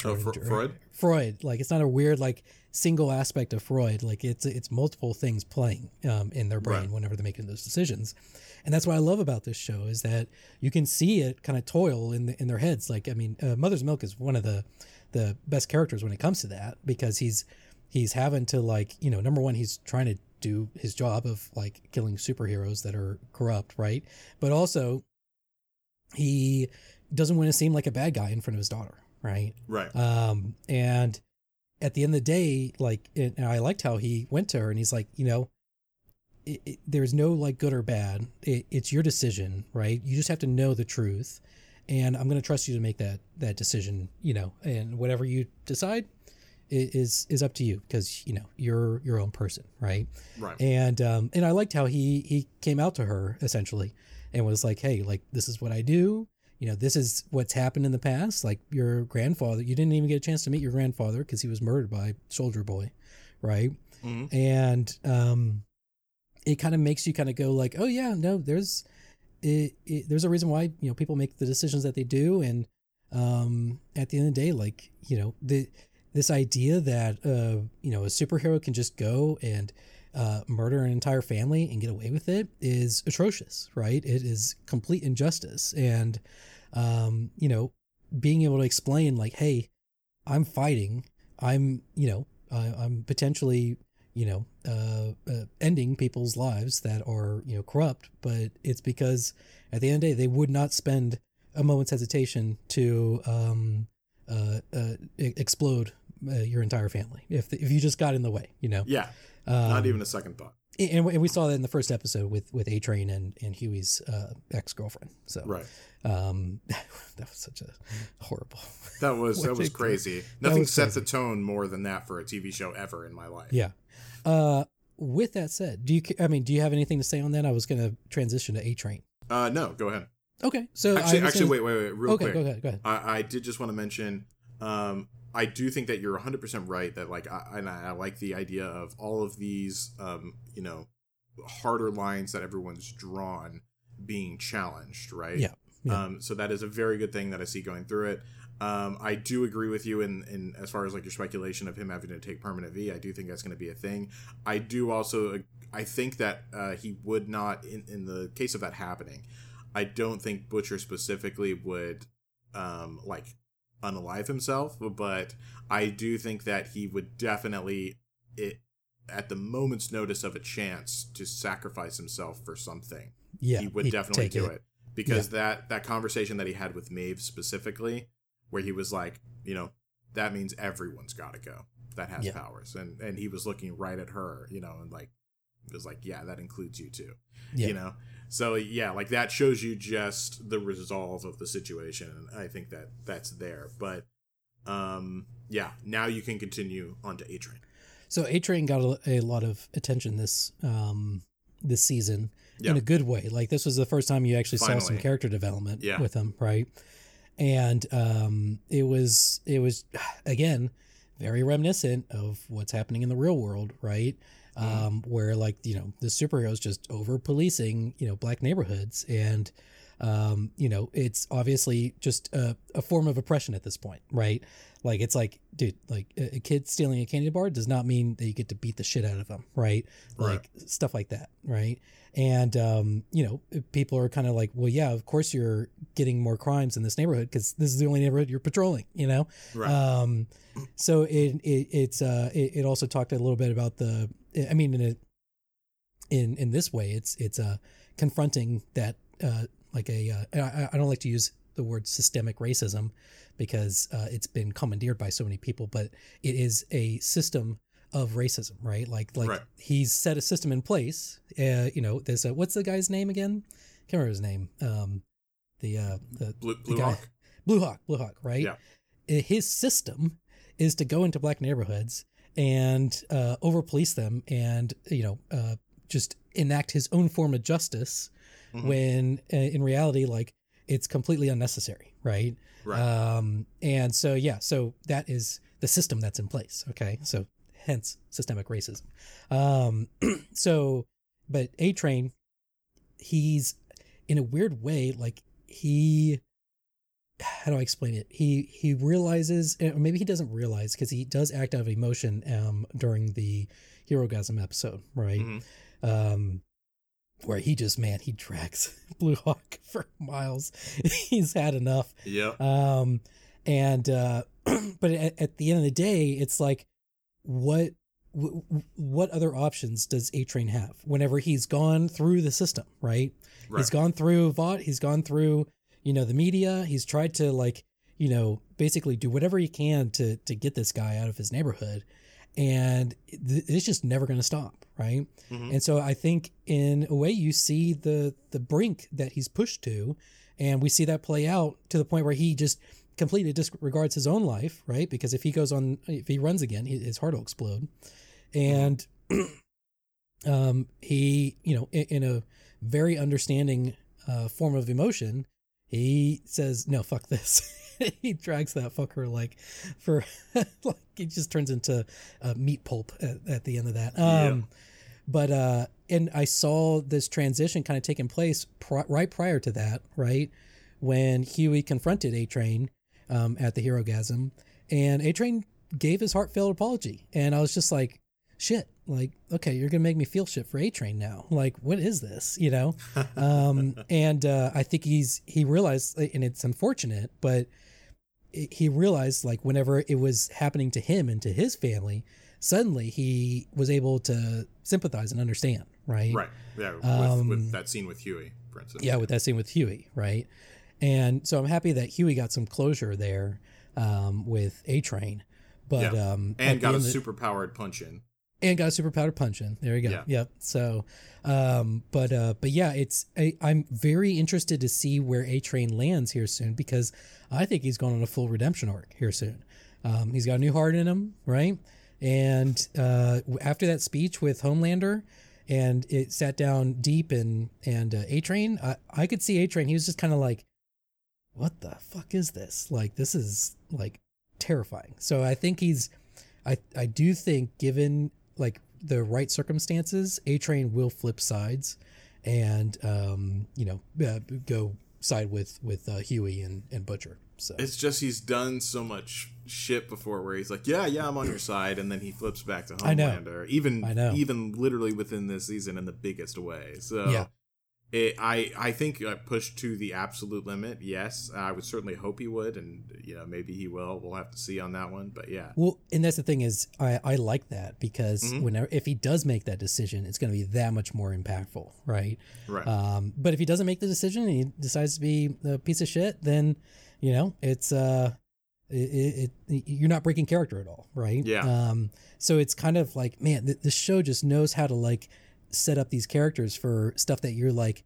Oh, Fr- Freud. Freud. Like it's not a weird like single aspect of Freud. Like it's it's multiple things playing um, in their brain right. whenever they're making those decisions, and that's what I love about this show is that you can see it kind of toil in the, in their heads. Like I mean, uh, Mother's Milk is one of the the best characters when it comes to that because he's he's having to like you know number one he's trying to do his job of like killing superheroes that are corrupt, right? But also he doesn't want to seem like a bad guy in front of his daughter right? Right. Um, and at the end of the day, like, it, and I liked how he went to her and he's like, you know, it, it, there's no like good or bad. it's your decision, right? You just have to know the truth, and I'm going to trust you to make that that decision. You know, and whatever you decide is is up to you because you know you're your own person, right? Right. And um, and I liked how he he came out to her essentially and was like, hey, like this is what I do you know, this is what's happened in the past. Like your grandfather, you didn't even get a chance to meet your grandfather because he was murdered by Soldier Boy, right? Mm-hmm. And um, it kind of makes you kind of go like, oh yeah, no, there's it, it, there's a reason why you know people make the decisions that they do, and um, at the end of the day, like you know the this idea that uh, you know a superhero can just go and uh, murder an entire family and get away with it is atrocious, right? It is complete injustice. And, um, you know, being able to explain, like, hey, I'm fighting, I'm, you know, uh, I'm potentially, you know, uh, uh, ending people's lives that are, you know, corrupt, but it's because at the end of the day, they would not spend a moment's hesitation to um, uh, uh, explode uh, your entire family if if you just got in the way, you know. Yeah. Um, Not even a second thought. And, and we saw that in the first episode with with A Train and and Hughie's uh, ex girlfriend. So right. Um, that was such a horrible. That was that was crazy. Nothing was sets crazy. a tone more than that for a TV show ever in my life. Yeah. Uh, with that said, do you? I mean, do you have anything to say on that? I was going to transition to A Train. Uh, no, go ahead. Okay, so actually, actually, gonna... wait, wait, wait, real okay, quick. go ahead, go ahead. I, I did just want to mention, um, I do think that you're 100% right that like I, and I, like the idea of all of these um, you know harder lines that everyone's drawn being challenged, right? Yeah. yeah. Um, so that is a very good thing that I see going through it. Um, I do agree with you in, in as far as like your speculation of him having to take permanent V. I do think that's going to be a thing. I do also I think that uh, he would not in in the case of that happening. I don't think Butcher specifically would um, like unalive himself, but I do think that he would definitely it at the moment's notice of a chance to sacrifice himself for something. Yeah, he would definitely do it, it because yeah. that that conversation that he had with Maeve specifically, where he was like, you know, that means everyone's got to go that has yeah. powers, and and he was looking right at her, you know, and like it was like, yeah, that includes you too, yeah. you know. So yeah, like that shows you just the resolve of the situation, and I think that that's there. But um, yeah, now you can continue on to A Train. So A Train got a, a, lot of attention this um this season in a good way. Like this was the first time you actually Finally. saw some character development yeah. with him, right? And um, it was it was again very reminiscent of what's happening in the real world, right? Mm-hmm. um, where like you know the superheroes just over policing you know black neighborhoods and um, you know, it's obviously just a, a, form of oppression at this point, right? Like it's like, dude, like a, a, kid stealing a candy bar does not mean that you get to beat the shit out of them, right? Like right. stuff like that, right? And um, you know, people are kind of like, well, yeah, of course you're getting more crimes in this neighborhood because this is the only neighborhood you're patrolling, you know. Right. Um, so it, it it's uh it, it also talked a little bit about the, I mean, in a, in in this way, it's it's uh confronting that uh like a uh, I, I don't like to use the word systemic racism because uh, it's been commandeered by so many people, but it is a system of racism, right? Like like right. he's set a system in place. Uh, you know, there's a what's the guy's name again? Can't remember his name. Um, the uh, the Blue, Blue the guy, Hawk. Blue Hawk, Blue Hawk, right? Yeah. His system is to go into black neighborhoods and uh, over police them, and you know, uh, just enact his own form of justice mm-hmm. when uh, in reality, like it's completely unnecessary, right? Right. Um, and so yeah, so that is the system that's in place. Okay, so hence systemic racism. Um, so, but A Train, he's in a weird way, like he how do I explain it? He he realizes, or maybe he doesn't realize, because he does act out of emotion um, during the Herogasm episode, right? Mm-hmm. Um, where he just man he drags Blue Hawk for miles. He's had enough. Yeah. Um, and uh, but at, at, the end of the day, it's like what w- what other options does A Train have whenever he's gone through the system, right? right? He's gone through Vought. He's gone through you know the media. He's tried to like you know basically do whatever he can to to get this guy out of his neighborhood and it's just never going to stop right mm-hmm. and so i think in a way you see the the brink that he's pushed to and we see that play out to the point where he just completely disregards his own life right because if he goes on if he runs again his heart will explode and um he you know in, in a very understanding uh, form of emotion he says no fuck this he drags that fucker like for like he just turns into a meat pulp at, at the end of that. Um, yeah. But uh, and I saw this transition kind of taking place pr- right prior to that, right when Hughie confronted A Train um, at the Herogasm, and A Train gave his heartfelt apology, and I was just like, shit like okay you're gonna make me feel shit for a train now. Like what is this you know? Um and uh i think he's he realized and it's unfortunate but he realized like whenever it was happening to him and to his family suddenly he was able to sympathize and understand right? Right. Yeah with, um, with that scene with hughie for instance. Yeah with that scene with hughie right? And so i'm happy that hughie got some closure there um, with a train but yeah. um and got a super powered punch in and got a super powder punch in. There you go. Yeah. Yep. So, um, but uh, but yeah, it's I, I'm very interested to see where A Train lands here soon because I think he's going on a full redemption arc here soon. Um, he's got a new heart in him, right? And uh, after that speech with Homelander, and it sat down deep and and uh, A Train, I, I could see A Train. He was just kind of like, "What the fuck is this? Like, this is like terrifying." So I think he's I I do think given like the right circumstances, A Train will flip sides, and um, you know uh, go side with with uh, Hughie and and Butcher. So it's just he's done so much shit before where he's like, yeah, yeah, I'm on your side, and then he flips back to Homelander. I know. Even I know. even literally within this season in the biggest way. So yeah. It, I I think uh, pushed to the absolute limit. Yes, I would certainly hope he would, and you know maybe he will. We'll have to see on that one. But yeah. Well, and that's the thing is I I like that because mm-hmm. whenever if he does make that decision, it's going to be that much more impactful, right? Right. Um, but if he doesn't make the decision and he decides to be a piece of shit, then you know it's uh. It, it, you're not breaking character at all, right? Yeah. Um, so it's kind of like, man, the, the show just knows how to like set up these characters for stuff that you're like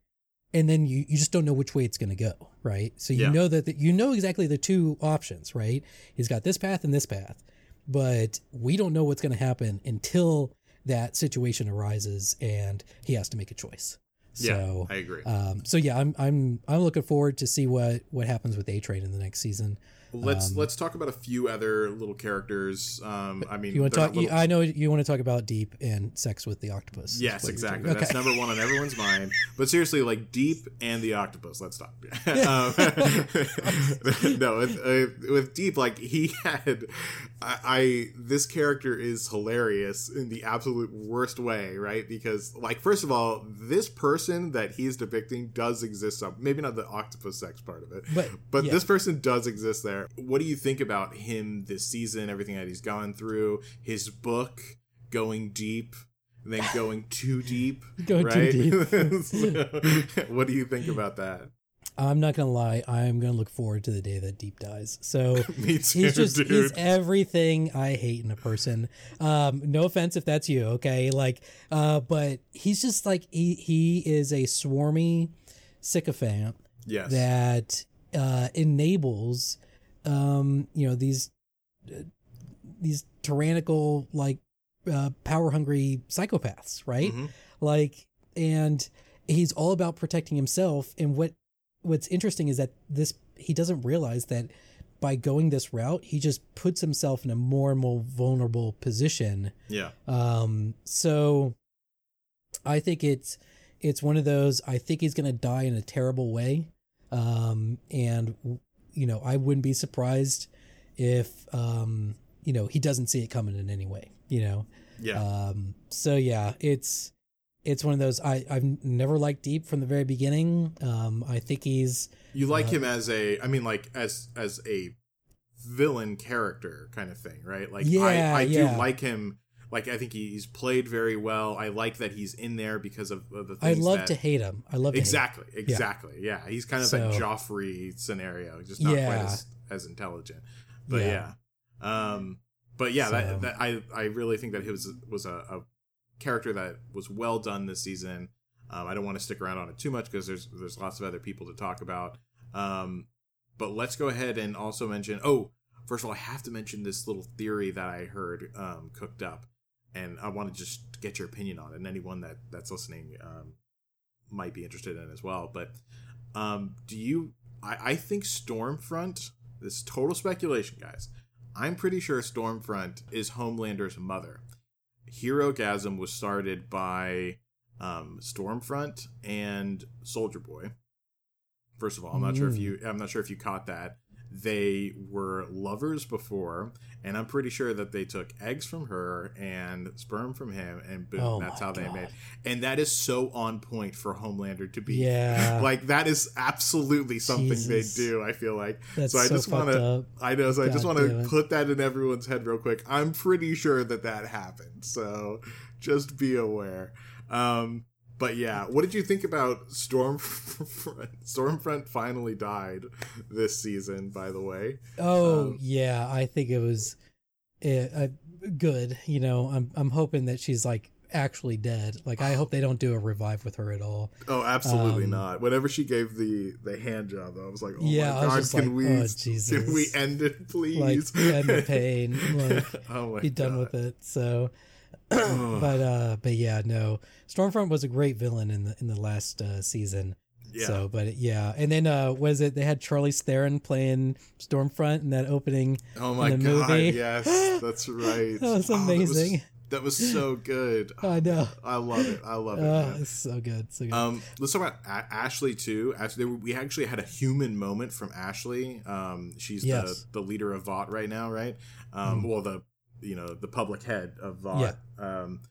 and then you, you just don't know which way it's going to go right so you yeah. know that the, you know exactly the two options right he's got this path and this path but we don't know what's going to happen until that situation arises and he has to make a choice so yeah, I agree. Um, so yeah, I'm I'm I'm looking forward to see what what happens with A Train in the next season. Let's um, let's talk about a few other little characters. Um, I mean, you want to talk? Little... I know you want to talk about Deep and sex with the octopus. Yes, exactly. Okay. That's number one on everyone's mind. But seriously, like Deep and the octopus. Let's talk. um, no, with, uh, with Deep, like he had, I, I this character is hilarious in the absolute worst way, right? Because like first of all, this person that he's depicting does exist. Some maybe not the octopus sex part of it, but but yeah. this person does exist there. What do you think about him this season? Everything that he's gone through, his book going deep and then going too deep. going right? too deep. so, what do you think about that? I'm not gonna lie. I'm gonna look forward to the day that Deep dies. So too, he's just dude. he's everything I hate in a person. Um, no offense if that's you, okay? Like, uh, but he's just like he he is a swarmy sycophant. Yes. That uh, enables, um, you know these uh, these tyrannical like uh, power hungry psychopaths, right? Mm-hmm. Like, and he's all about protecting himself. And what what's interesting is that this he doesn't realize that by going this route, he just puts himself in a more and more vulnerable position. Yeah. Um. So, I think it's it's one of those. I think he's gonna die in a terrible way. Um. And you know, I wouldn't be surprised if um you know he doesn't see it coming in any way. You know. Yeah. Um. So yeah, it's it's one of those I I've never liked Deep from the very beginning. Um, I think he's you like uh, him as a I mean like as as a villain character kind of thing, right? Like yeah, I I yeah. do like him. Like I think he's played very well. I like that he's in there because of, of the things. I love that, to hate him. I love exactly, exactly. Yeah. yeah. he's kind of so, that Joffrey scenario, just not yeah. quite as, as intelligent. But yeah, yeah. um, but yeah, so, that, that I I really think that he was was a, a character that was well done this season. Um, I don't want to stick around on it too much because there's there's lots of other people to talk about. Um, but let's go ahead and also mention. Oh, first of all, I have to mention this little theory that I heard um, cooked up, and I want to just get your opinion on it. And anyone that that's listening um, might be interested in as well. But um, do you? I, I think Stormfront. This is total speculation, guys. I'm pretty sure Stormfront is Homelander's mother. Hero Herogasm was started by um, Stormfront and Soldier Boy. First of all, I'm not mm. sure if you I'm not sure if you caught that. They were lovers before, and I'm pretty sure that they took eggs from her and sperm from him, and boom, oh that's how God. they made. And that is so on point for Homelander to be. Yeah, like that is absolutely something Jesus. they do. I feel like. That's so I so just want to. I know. So God I just want to put that in everyone's head real quick. I'm pretty sure that that happened. So just be aware. Um, but yeah, what did you think about Stormfront? Stormfront finally died this season, by the way. Oh um, yeah, I think it was uh, good. You know, I'm I'm hoping that she's like actually dead. Like I hope they don't do a revive with her at all. Oh, absolutely um, not. Whenever she gave the the hand job, though, I was like, oh yeah, my god, can like, we oh, can we end it, please? Like end the pain. Like, oh my be done with it. So but uh, but yeah, no. Stormfront was a great villain in the in the last uh, season. Yeah. So, but yeah, and then uh, was it they had Charlize Theron playing Stormfront in that opening? Oh my god! Movie. Yes, that's right. that was amazing. Oh, that, was, that was so good. I know. I love it. I love it. Oh, it's so good. So good. Um, let's talk about a- Ashley too. Actually, we actually had a human moment from Ashley. Um, she's yes. the the leader of Vought right now, right? Um, mm. well, the you know the public head of Vought. Yeah. Um,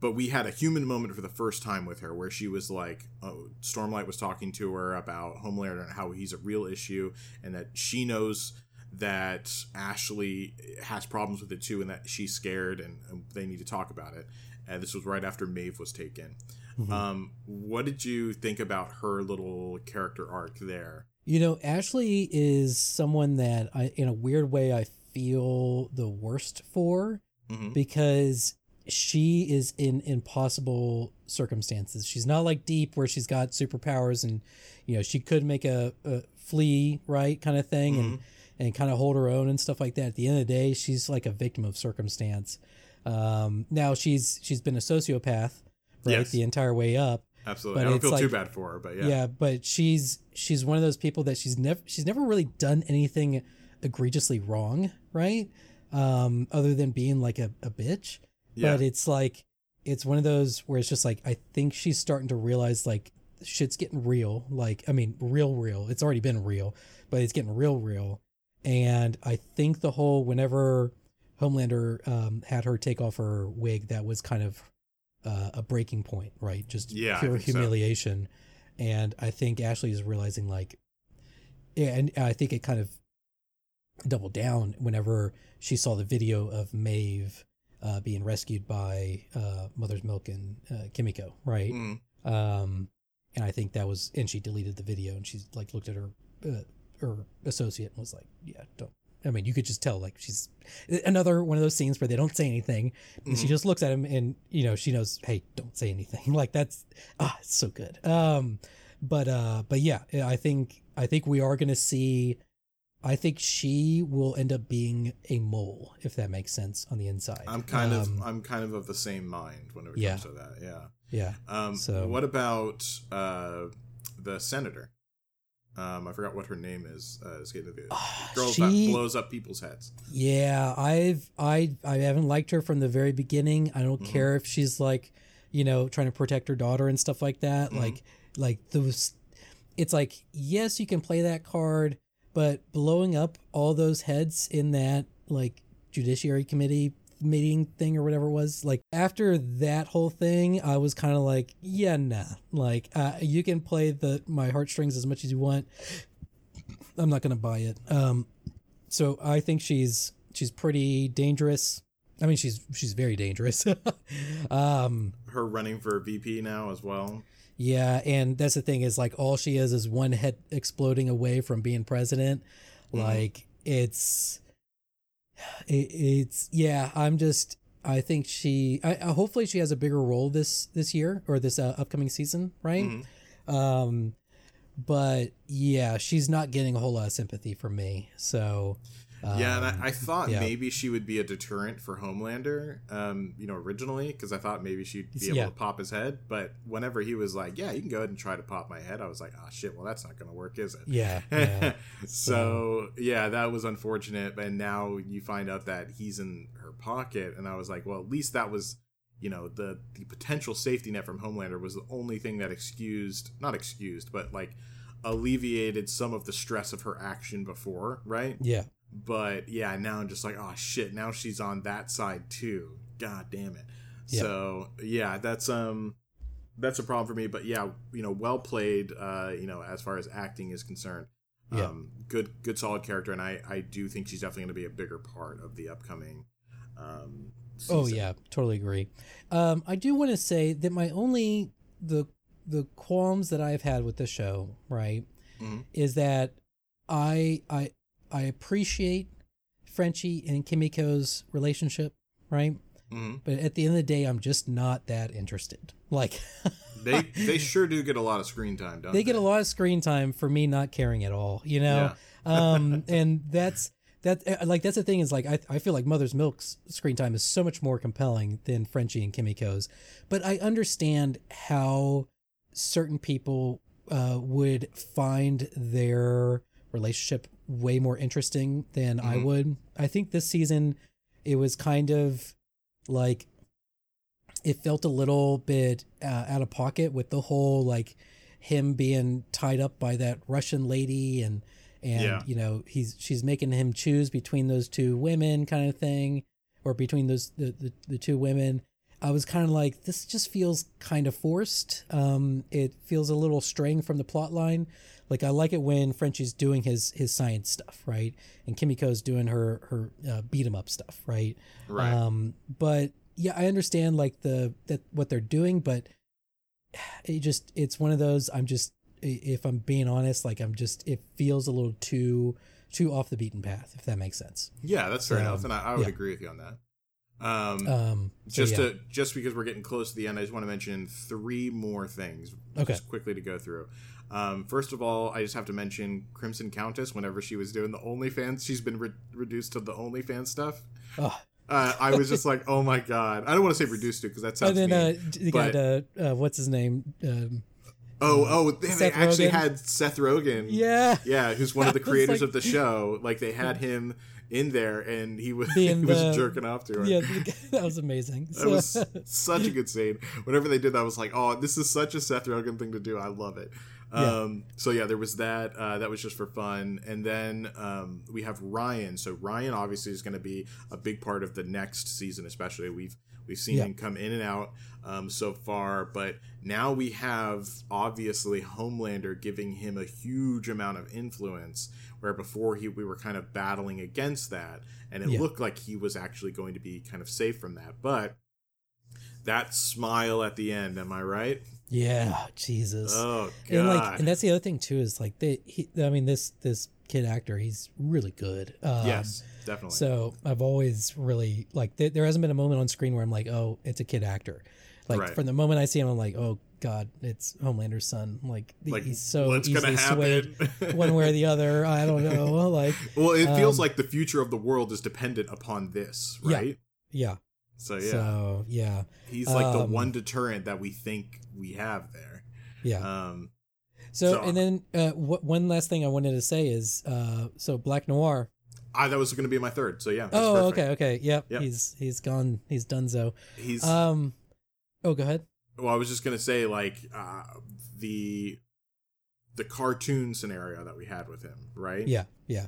but we had a human moment for the first time with her where she was like oh, stormlight was talking to her about homelander and how he's a real issue and that she knows that ashley has problems with it too and that she's scared and, and they need to talk about it and this was right after maeve was taken mm-hmm. um, what did you think about her little character arc there you know ashley is someone that i in a weird way i feel the worst for mm-hmm. because she is in impossible circumstances. She's not like Deep where she's got superpowers and you know she could make a, a flee right kind of thing mm-hmm. and and kind of hold her own and stuff like that. At the end of the day, she's like a victim of circumstance. Um, now she's she's been a sociopath right yes. the entire way up. Absolutely, but I don't feel like, too bad for her, but yeah, yeah. But she's she's one of those people that she's never she's never really done anything egregiously wrong, right? Um, other than being like a, a bitch. Yeah. But it's like it's one of those where it's just like I think she's starting to realize like shit's getting real. Like I mean, real, real. It's already been real, but it's getting real, real. And I think the whole whenever Homelander um, had her take off her wig, that was kind of uh, a breaking point, right? Just Yeah, pure think so. humiliation. And I think Ashley is realizing like, yeah, and I think it kind of doubled down whenever she saw the video of Maeve uh, being rescued by uh, Mother's Milk and uh, Kimiko, right? Mm. Um, and I think that was, and she deleted the video, and she's like looked at her uh, her associate and was like, "Yeah, don't." I mean, you could just tell like she's another one of those scenes where they don't say anything, and she Mhm. just looks at him, and you know she knows, hey, don't say anything. like that's ah, it's so good. Um, but uh, but yeah, I think I think we are gonna see. I think she will end up being a mole, if that makes sense, on the inside. I'm kind Um, of I'm kind of of the same mind whenever it yeah. comes to that. Yeah. yeah. Um, So- what about uh, the senator? Um, I forgot what her name is. Uh, escaping the girl she- that blows up people's heads. Yeah, I've I I haven't liked her from the very beginning. I don't Mhm. care if she's like, you know, trying to protect her daughter and stuff like that. Mhm. Like like those it's like, yes, you can play that card, but blowing up all those heads in that like judiciary committee meeting thing or whatever it was, like after that whole thing, I was kind of like, yeah, nah. Like uh, you can play the my heartstrings as much as you want. I'm not gonna buy it. Um, so I think she's she's pretty dangerous. I mean, she's she's very dangerous. um, Her running for VP now as well. Yeah, and that's the thing is like all she is is one head exploding away from being president. Mhm. Like it's it, it's yeah. I'm just I think she I, I hopefully she has a bigger role this this year or this uh, upcoming season, right? Mhm. Um, but yeah, she's not getting a whole lot of sympathy from me. So yeah, and um, I, I thought yeah. maybe she would be a deterrent for Homelander. Um, you know, originally because I thought maybe she'd be able Yeah. to pop his head. But whenever he was like, "Yeah, you can go ahead and try to pop my head," I was like, "Ah, shit. Well, that's not going to work, is it?" yeah, yeah. so yeah, that was unfortunate. And now you find out that he's in her pocket, and I was like, well, at least that was, you know, the the potential safety net from Homelander was the only thing that excused, not excused, but like alleviated some of the stress of her action before, right? yeah. But yeah, now I'm just like, oh shit, now she's on that side too. God damn it. Yeah. So yeah, that's um that's a problem for me. But yeah, you know, well played, uh, you know, as far as acting is concerned. Yeah. Um good good solid character and I, I do think she's definitely gonna be a bigger part of the upcoming um Oh yeah, totally agree. Um, I do want to say that my only the the qualms that I've had with the show, right, Mhm. is that I I I appreciate Frenchie and Kimiko's relationship, right? Mhm. But at the end of the day, I'm just not that interested. Like They they sure do get a lot of screen time, don't they they? get a lot of screen time for me not caring at all, you know? um and that's that uh, like that's the thing is like I, I feel like mother's milk's screen time is so much more compelling than frenchie and kimiko's but i understand how certain people uh, would find their relationship way more interesting than i Mhm. would i think this season it was kind of like it felt a little bit uh, out of pocket with the whole like him being tied up by that Russian lady and and Yeah. you know he's she's making him choose between those two women kind of thing or between those the the, the two women I was kind of like this just feels kind of forced um it feels a little straying from the plot line like I like it when Frenchie's doing his his science stuff right and Kimiko's doing her her uh, beat 'em up stuff right Right. um, but yeah, I understand like the that what they're doing, but it just it's one of those. I'm just if I'm being honest, like I'm just it feels a little too too off the beaten path, if that makes sense. yeah, that's fair so, enough, and I, I would yeah. agree with you on that. Um, Um, so just yeah. to just because we're getting close to the end, I just want to mention three more things, Okay. just quickly to go through. Um, first of all, I just have to mention Crimson Countess. Whenever she was doing the OnlyFans, she's been re- reduced to the OnlyFans stuff. Oh. Uh, I was just like, oh my god! I don't want to say reduced to because that sounds and then mean. uh, you got uh, uh, what's his name? Um, Oh, oh, they, they actually Rogen. had Seth Rogen. Yeah, yeah, who's one of the creators like, of the show. Like they had him in there, and he was he was the, jerking off to her. Yeah, that was amazing. that so. was such a good scene. Whenever they did that, I was like, oh, this is such a Seth Rogen thing to do. I love it. Um, So yeah, there was that. Uh, that was just for fun, and then um, we have Ryan. So Ryan obviously is going to be a big part of the next season, especially we've we've seen yeah. him come in and out um, so far, but now we have obviously Homelander giving him a huge amount of influence, where before he we were kind of battling against that, and it yeah. looked like he was actually going to be kind of safe from that, but that smile at the end, am I right? Yeah, Jesus. Oh God. And like, and that's the other thing too is like they. He, I mean, this this kid actor, he's really good. Um, yes, definitely. So I've always really like. Th- there hasn't been a moment on screen where I'm like, oh, it's a kid actor. Like right. from the moment I see him, I'm like, oh God, it's Homelander's son. Like, like he's so easily swayed one way or the other. I don't know. Like, well, it feels um, like the future of the world is dependent upon this, right? Yeah. yeah. So yeah. So yeah. He's like um, the one deterrent that we think we have there. Yeah. Um. So, so and then uh, w- one last thing I wanted to say is uh, so Black Noir. I that was going to be my third. So yeah. Oh, perfect. okay, okay, yep. yep. He's he's gone. He's done so. He's um. Oh, go ahead. Well, I was just gonna say like uh, the the cartoon scenario that we had with him, right? Yeah, yeah.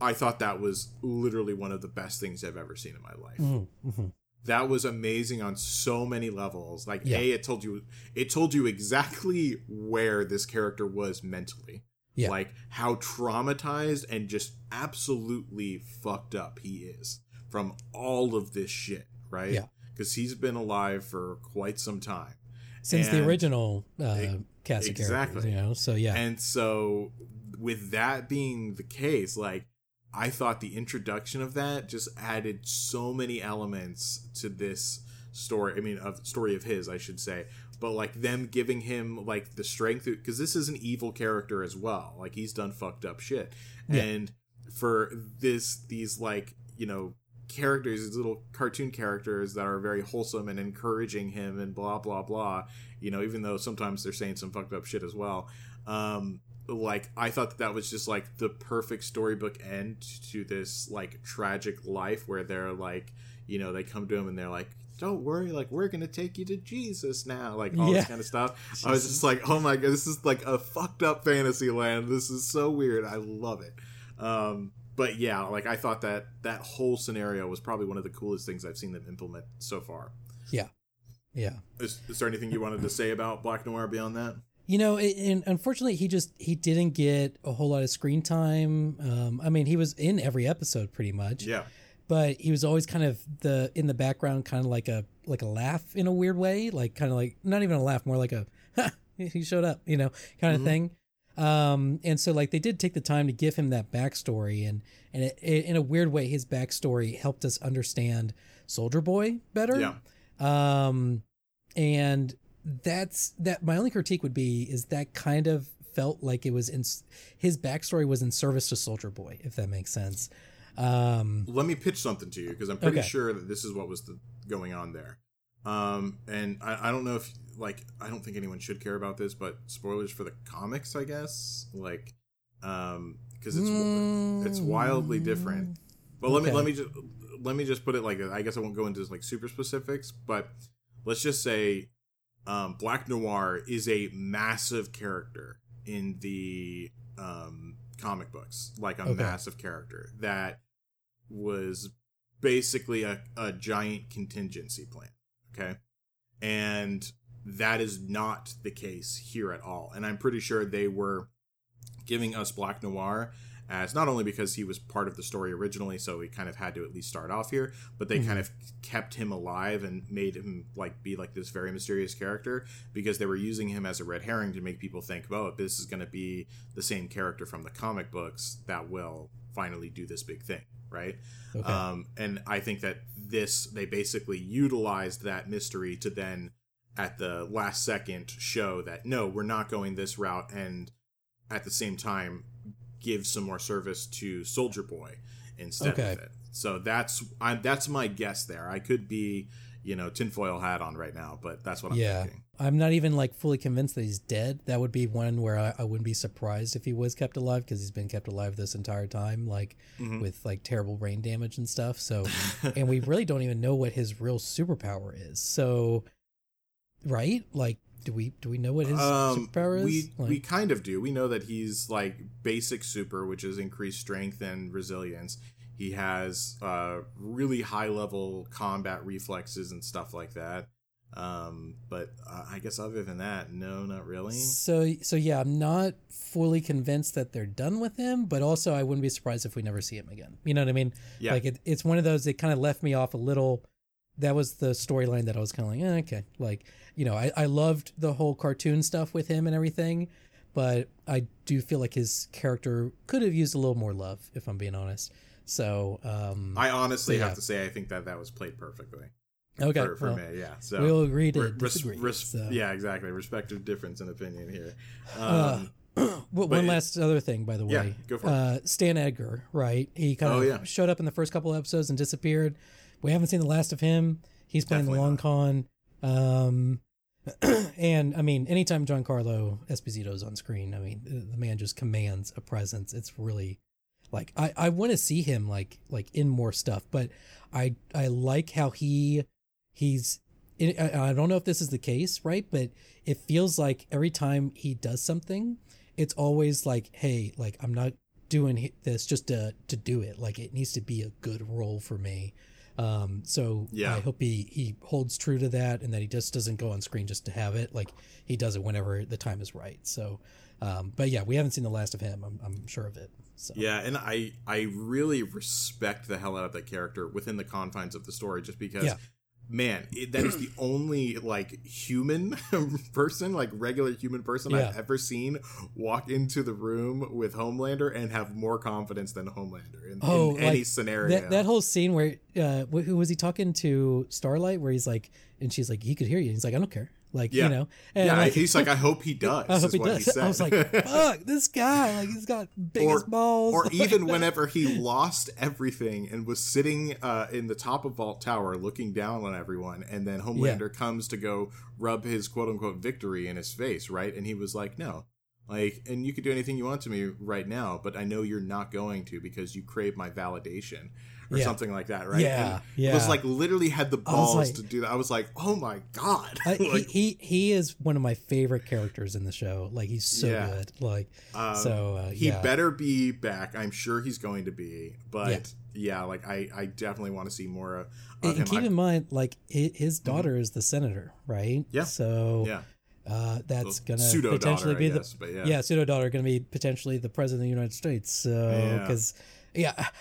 I thought that was literally one of the best things I've ever seen in my life. Mm-hmm, mm-hmm that was amazing on so many levels. Like yeah. a it told you it told you exactly where this character was mentally. Yeah. like how traumatized and just absolutely fucked up he is from all of this shit right? Yeah. Because he's been alive for quite some time. Since and the original uh, it, cast exactly. you know so yeah. And so with that being the case like I thought the introduction of that just added so many elements to this story. I mean, of story of his, I should say. But like them giving him like the strength because this is an evil character as well. Like he's done fucked up shit, yeah. and for this these like you know characters, these little cartoon characters that are very wholesome and encouraging him and blah blah blah. You know, even though sometimes they're saying some fucked up shit as well. Um, like I thought that, that was just like the perfect storybook end to this like tragic life where they're like, you know, they come to him and they're like, "Don't worry, like we're gonna take you to Jesus now," like all yeah. this kind of stuff. Jesus. I was just like, "Oh my god, this is like a fucked up fantasy land. This is so weird. I love it." Um, but yeah, like I thought that that whole scenario was probably one of the coolest things I've seen them implement so far. Yeah, yeah. Is, is there anything you wanted to say about Black Noir beyond that? You know, and unfortunately, he just he didn't get a whole lot of screen time. Um, I mean, he was in every episode pretty much. Yeah. But he was always kind of the in the background, kind of like a like a laugh in a weird way, like kind of like not even a laugh, more like a he showed up, you know, kind of mm-hmm. thing. Um, and so like they did take the time to give him that backstory, and and it, it, in a weird way, his backstory helped us understand Soldier Boy better. Yeah. Um, and that's that my only critique would be is that kind of felt like it was in his backstory was in service to soldier boy if that makes sense um let me pitch something to you because i'm pretty okay. sure that this is what was the, going on there um and I, I don't know if like i don't think anyone should care about this but spoilers for the comics i guess like um because it's mm. it's wildly different but let okay. me let me just let me just put it like i guess i won't go into like super specifics but let's just say um, Black Noir is a massive character in the um, comic books, like a okay. massive character that was basically a, a giant contingency plan. Okay. And that is not the case here at all. And I'm pretty sure they were giving us Black Noir as not only because he was part of the story originally, so he kind of had to at least start off here, but they mm-hmm. kind of kept him alive and made him like be like this very mysterious character because they were using him as a red herring to make people think, oh, this is going to be the same character from the comic books that will finally do this big thing, right? Okay. Um, and I think that this they basically utilized that mystery to then at the last second show that no, we're not going this route and at the same time give some more service to Soldier Boy instead okay. of it. So that's I, that's my guess there. I could be, you know, tinfoil hat on right now, but that's what I'm yeah. thinking. I'm not even like fully convinced that he's dead. That would be one where I, I wouldn't be surprised if he was kept alive because he's been kept alive this entire time, like mm-hmm. with like terrible brain damage and stuff. So, and we really don't even know what his real superpower is. So, right? Like, do we do we know what his um, superpower is? We like, we kind of do. We know that he's like basic super, which is increased strength and resilience. He has uh, really high level combat reflexes and stuff like that. Um, but uh, I guess other than that, no, not really. So, so yeah, I'm not fully convinced that they're done with him, but also I wouldn't be surprised if we never see him again. You know what I mean? Yeah. Like it, it's one of those that kind of left me off a little. That was the storyline that I was kind of like, eh, okay, like you know, I, I loved the whole cartoon stuff with him and everything, but I do feel like his character could have used a little more love, if I'm being honest. So um, I honestly have to say, I think that that was played perfectly. Okay, for, for well, me, yeah. So we'll agree to res- disagree. Res- so. Yeah, exactly. Respective difference in opinion here. Um, uh, one last other thing, by the way. Yeah, go for uh, it. Stan Edgar, right? He kind oh, of yeah. showed up in the first couple episodes and disappeared. We haven't seen the last of him. He's playing Definitely the long not. con. Um, and I mean, anytime Giancarlo Esposito is on screen, I mean, the man just commands a presence. It's really like I, I want to see him like like in more stuff, but I I like how he he's I don't know if this is the case, right? But it feels like every time he does something, it's always like, hey, like I'm not doing this just to to do it. Like it needs to be a good role for me. Um, so yeah. I hope he he holds true to that and that he just doesn't go on screen just to have it. Like he does it whenever the time is right. So, um, but yeah, we haven't seen the last of him. I'm, I'm sure of it. So. Yeah, and I I really respect the hell out of that character within the confines of the story, just because yeah man, it, that is the only like human person, like regular human person yeah. I've ever seen walk into the room with Homelander and have more confidence than Homelander in, oh, in any scenario. That, that, whole scene where uh, who was he talking to Starlight, where he's like, and she's like, he could hear you. He's like, I don't care. Like, yeah. you know, and yeah, like, he's like, I hope he does. I hope he does. He I was like, fuck, this guy, like, he's got biggest or, balls. Or even whenever he lost everything and was sitting uh, in the top of Vought Tower looking down on everyone, and then Homelander yeah. comes to go rub his quote unquote victory in his face, right? And he was like, no. Like, and you could do anything you want to me right now, but I know you're not going to because you crave my validation or yeah. something like that, right? Yeah, and yeah. It was like literally had the balls like, to do that. I was like, oh my god! like, he, he, he is one of my favorite characters in the show. Like he's so yeah. good. Like um, so uh, he better be back. I'm sure he's going to be, but. Yeah, like I, I definitely want to see more of and, and keep I, in mind, like his mm-hmm. daughter mm-hmm. is the senator, right? Yeah. So yeah, uh, that's gonna potentially be the yeah. yeah pseudo daughter going to be potentially the president of the United States. So because yeah,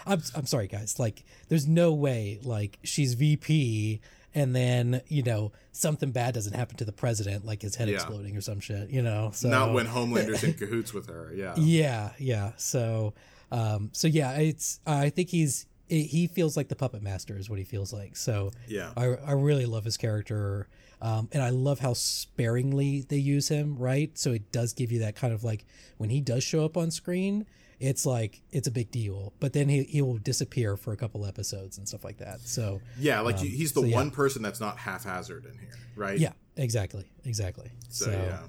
I'm I'm sorry guys. Like there's no way like she's VP and then, you know, something bad doesn't happen to the president like his head yeah. exploding or some shit, you know. So Not when Homelander's in cahoots with her. Yeah. Yeah, yeah. So um so yeah, it's I think he's he feels like the puppet master is what he feels like. So yeah, I, I really love his character, um, and I love how sparingly they use him. Right, so it does give you that kind of like when he does show up on screen, it's like it's a big deal. But then he he will disappear for a couple episodes and stuff like that. So yeah, like um, he's the so, one yeah. person that's not haphazard in here, right? Yeah, exactly, exactly. So, so yeah.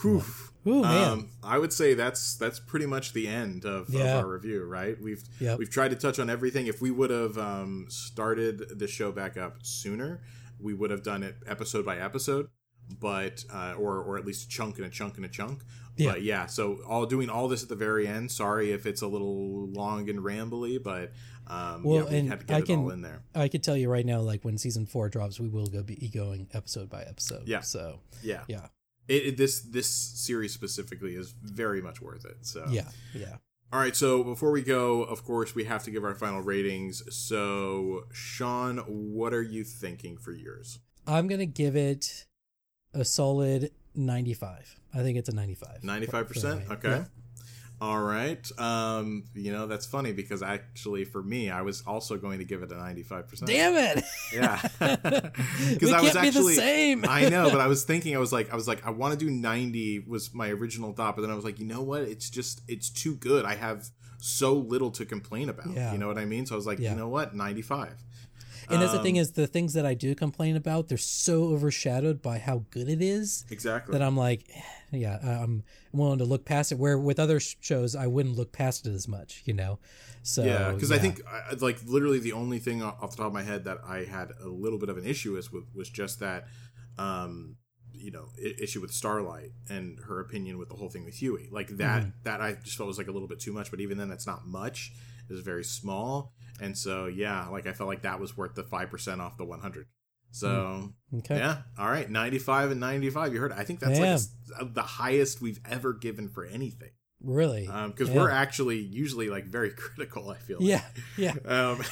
Whew. Ooh, man. Um, I would say that's that's pretty much the end of, yeah. of our review, right? We've yep. we've tried to touch on everything. If we would have um, started the show back up sooner, we would have done it episode by episode, but uh, or or at least a chunk and a chunk and a chunk. Yeah. But yeah, so all doing all this at the very end. Sorry if it's a little long and rambly, but um, well, yeah, we and had to get I it can, all in there. I could tell you right now, like when season four drops, we will go be going episode by episode. Yeah. So yeah, yeah. It, it, this this series specifically is very much worth it. So yeah, yeah. All right, so before we go, of course, we have to give our final ratings. So, Sean, what are you thinking for yours? I'm gonna give it a solid 95. I think it's a 95. 95%? Okay. Yeah. All right. Um, you know, that's funny because actually for me, I was also going to give it a 95%. Damn it. Yeah. Because I was actually same. I know, but I was thinking I was like I was like I want to do 90 was my original thought, but then I was like, "You know what? It's just it's too good. I have so little to complain about." Yeah. You know what I mean? So I was like, yeah. "You know what? 95." And that's the thing um, is the things that I do complain about, they're so overshadowed by how good it is. Exactly. That I'm like, yeah, I'm willing to look past it. Where with other shows, I wouldn't look past it as much, you know. So yeah, because yeah. I think like literally the only thing off the top of my head that I had a little bit of an issue with was just that. Um, you know issue with Starlight and her opinion with the whole thing with Hughie. Like that mm-hmm. that I just felt was like a little bit too much. But even then, that's not much. It's very small, and so yeah, like I felt like that was worth the five percent off the one hundred. So mm. okay. yeah, all right, ninety five and ninety five. You heard? It. I think that's like a, the highest we've ever given for anything. Really? Because um, yeah. we're actually usually like very critical. I feel. Like. Yeah. Yeah. um,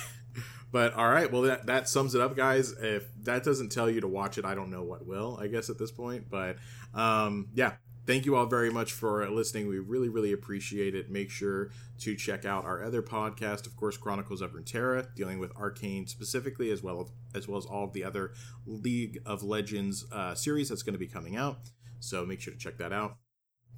but all right, well that that sums it up, guys. If that doesn't tell you to watch it, I don't know what will. I guess at this point, but um, yeah. Thank you all very much for listening. We really, really appreciate it. Make sure to check out our other podcast, of course, Chronicles of Runeterra, dealing with Arcane specifically, as well as, well as all of the other League of Legends uh, series that's going to be coming out. So make sure to check that out.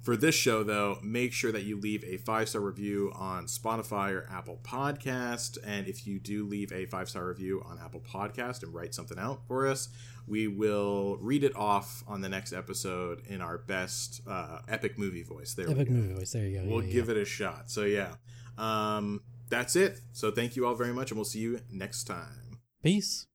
For this show, though, make sure that you leave a five star review on Spotify or Apple Podcast. And if you do leave a five star review on Apple Podcast and write something out for us, we will read it off on the next episode in our best uh, epic movie voice. There, epic movie voice. There you go. We'll yeah, give yeah. it a shot. So yeah, um, that's it. So thank you all very much, and we'll see you next time. Peace.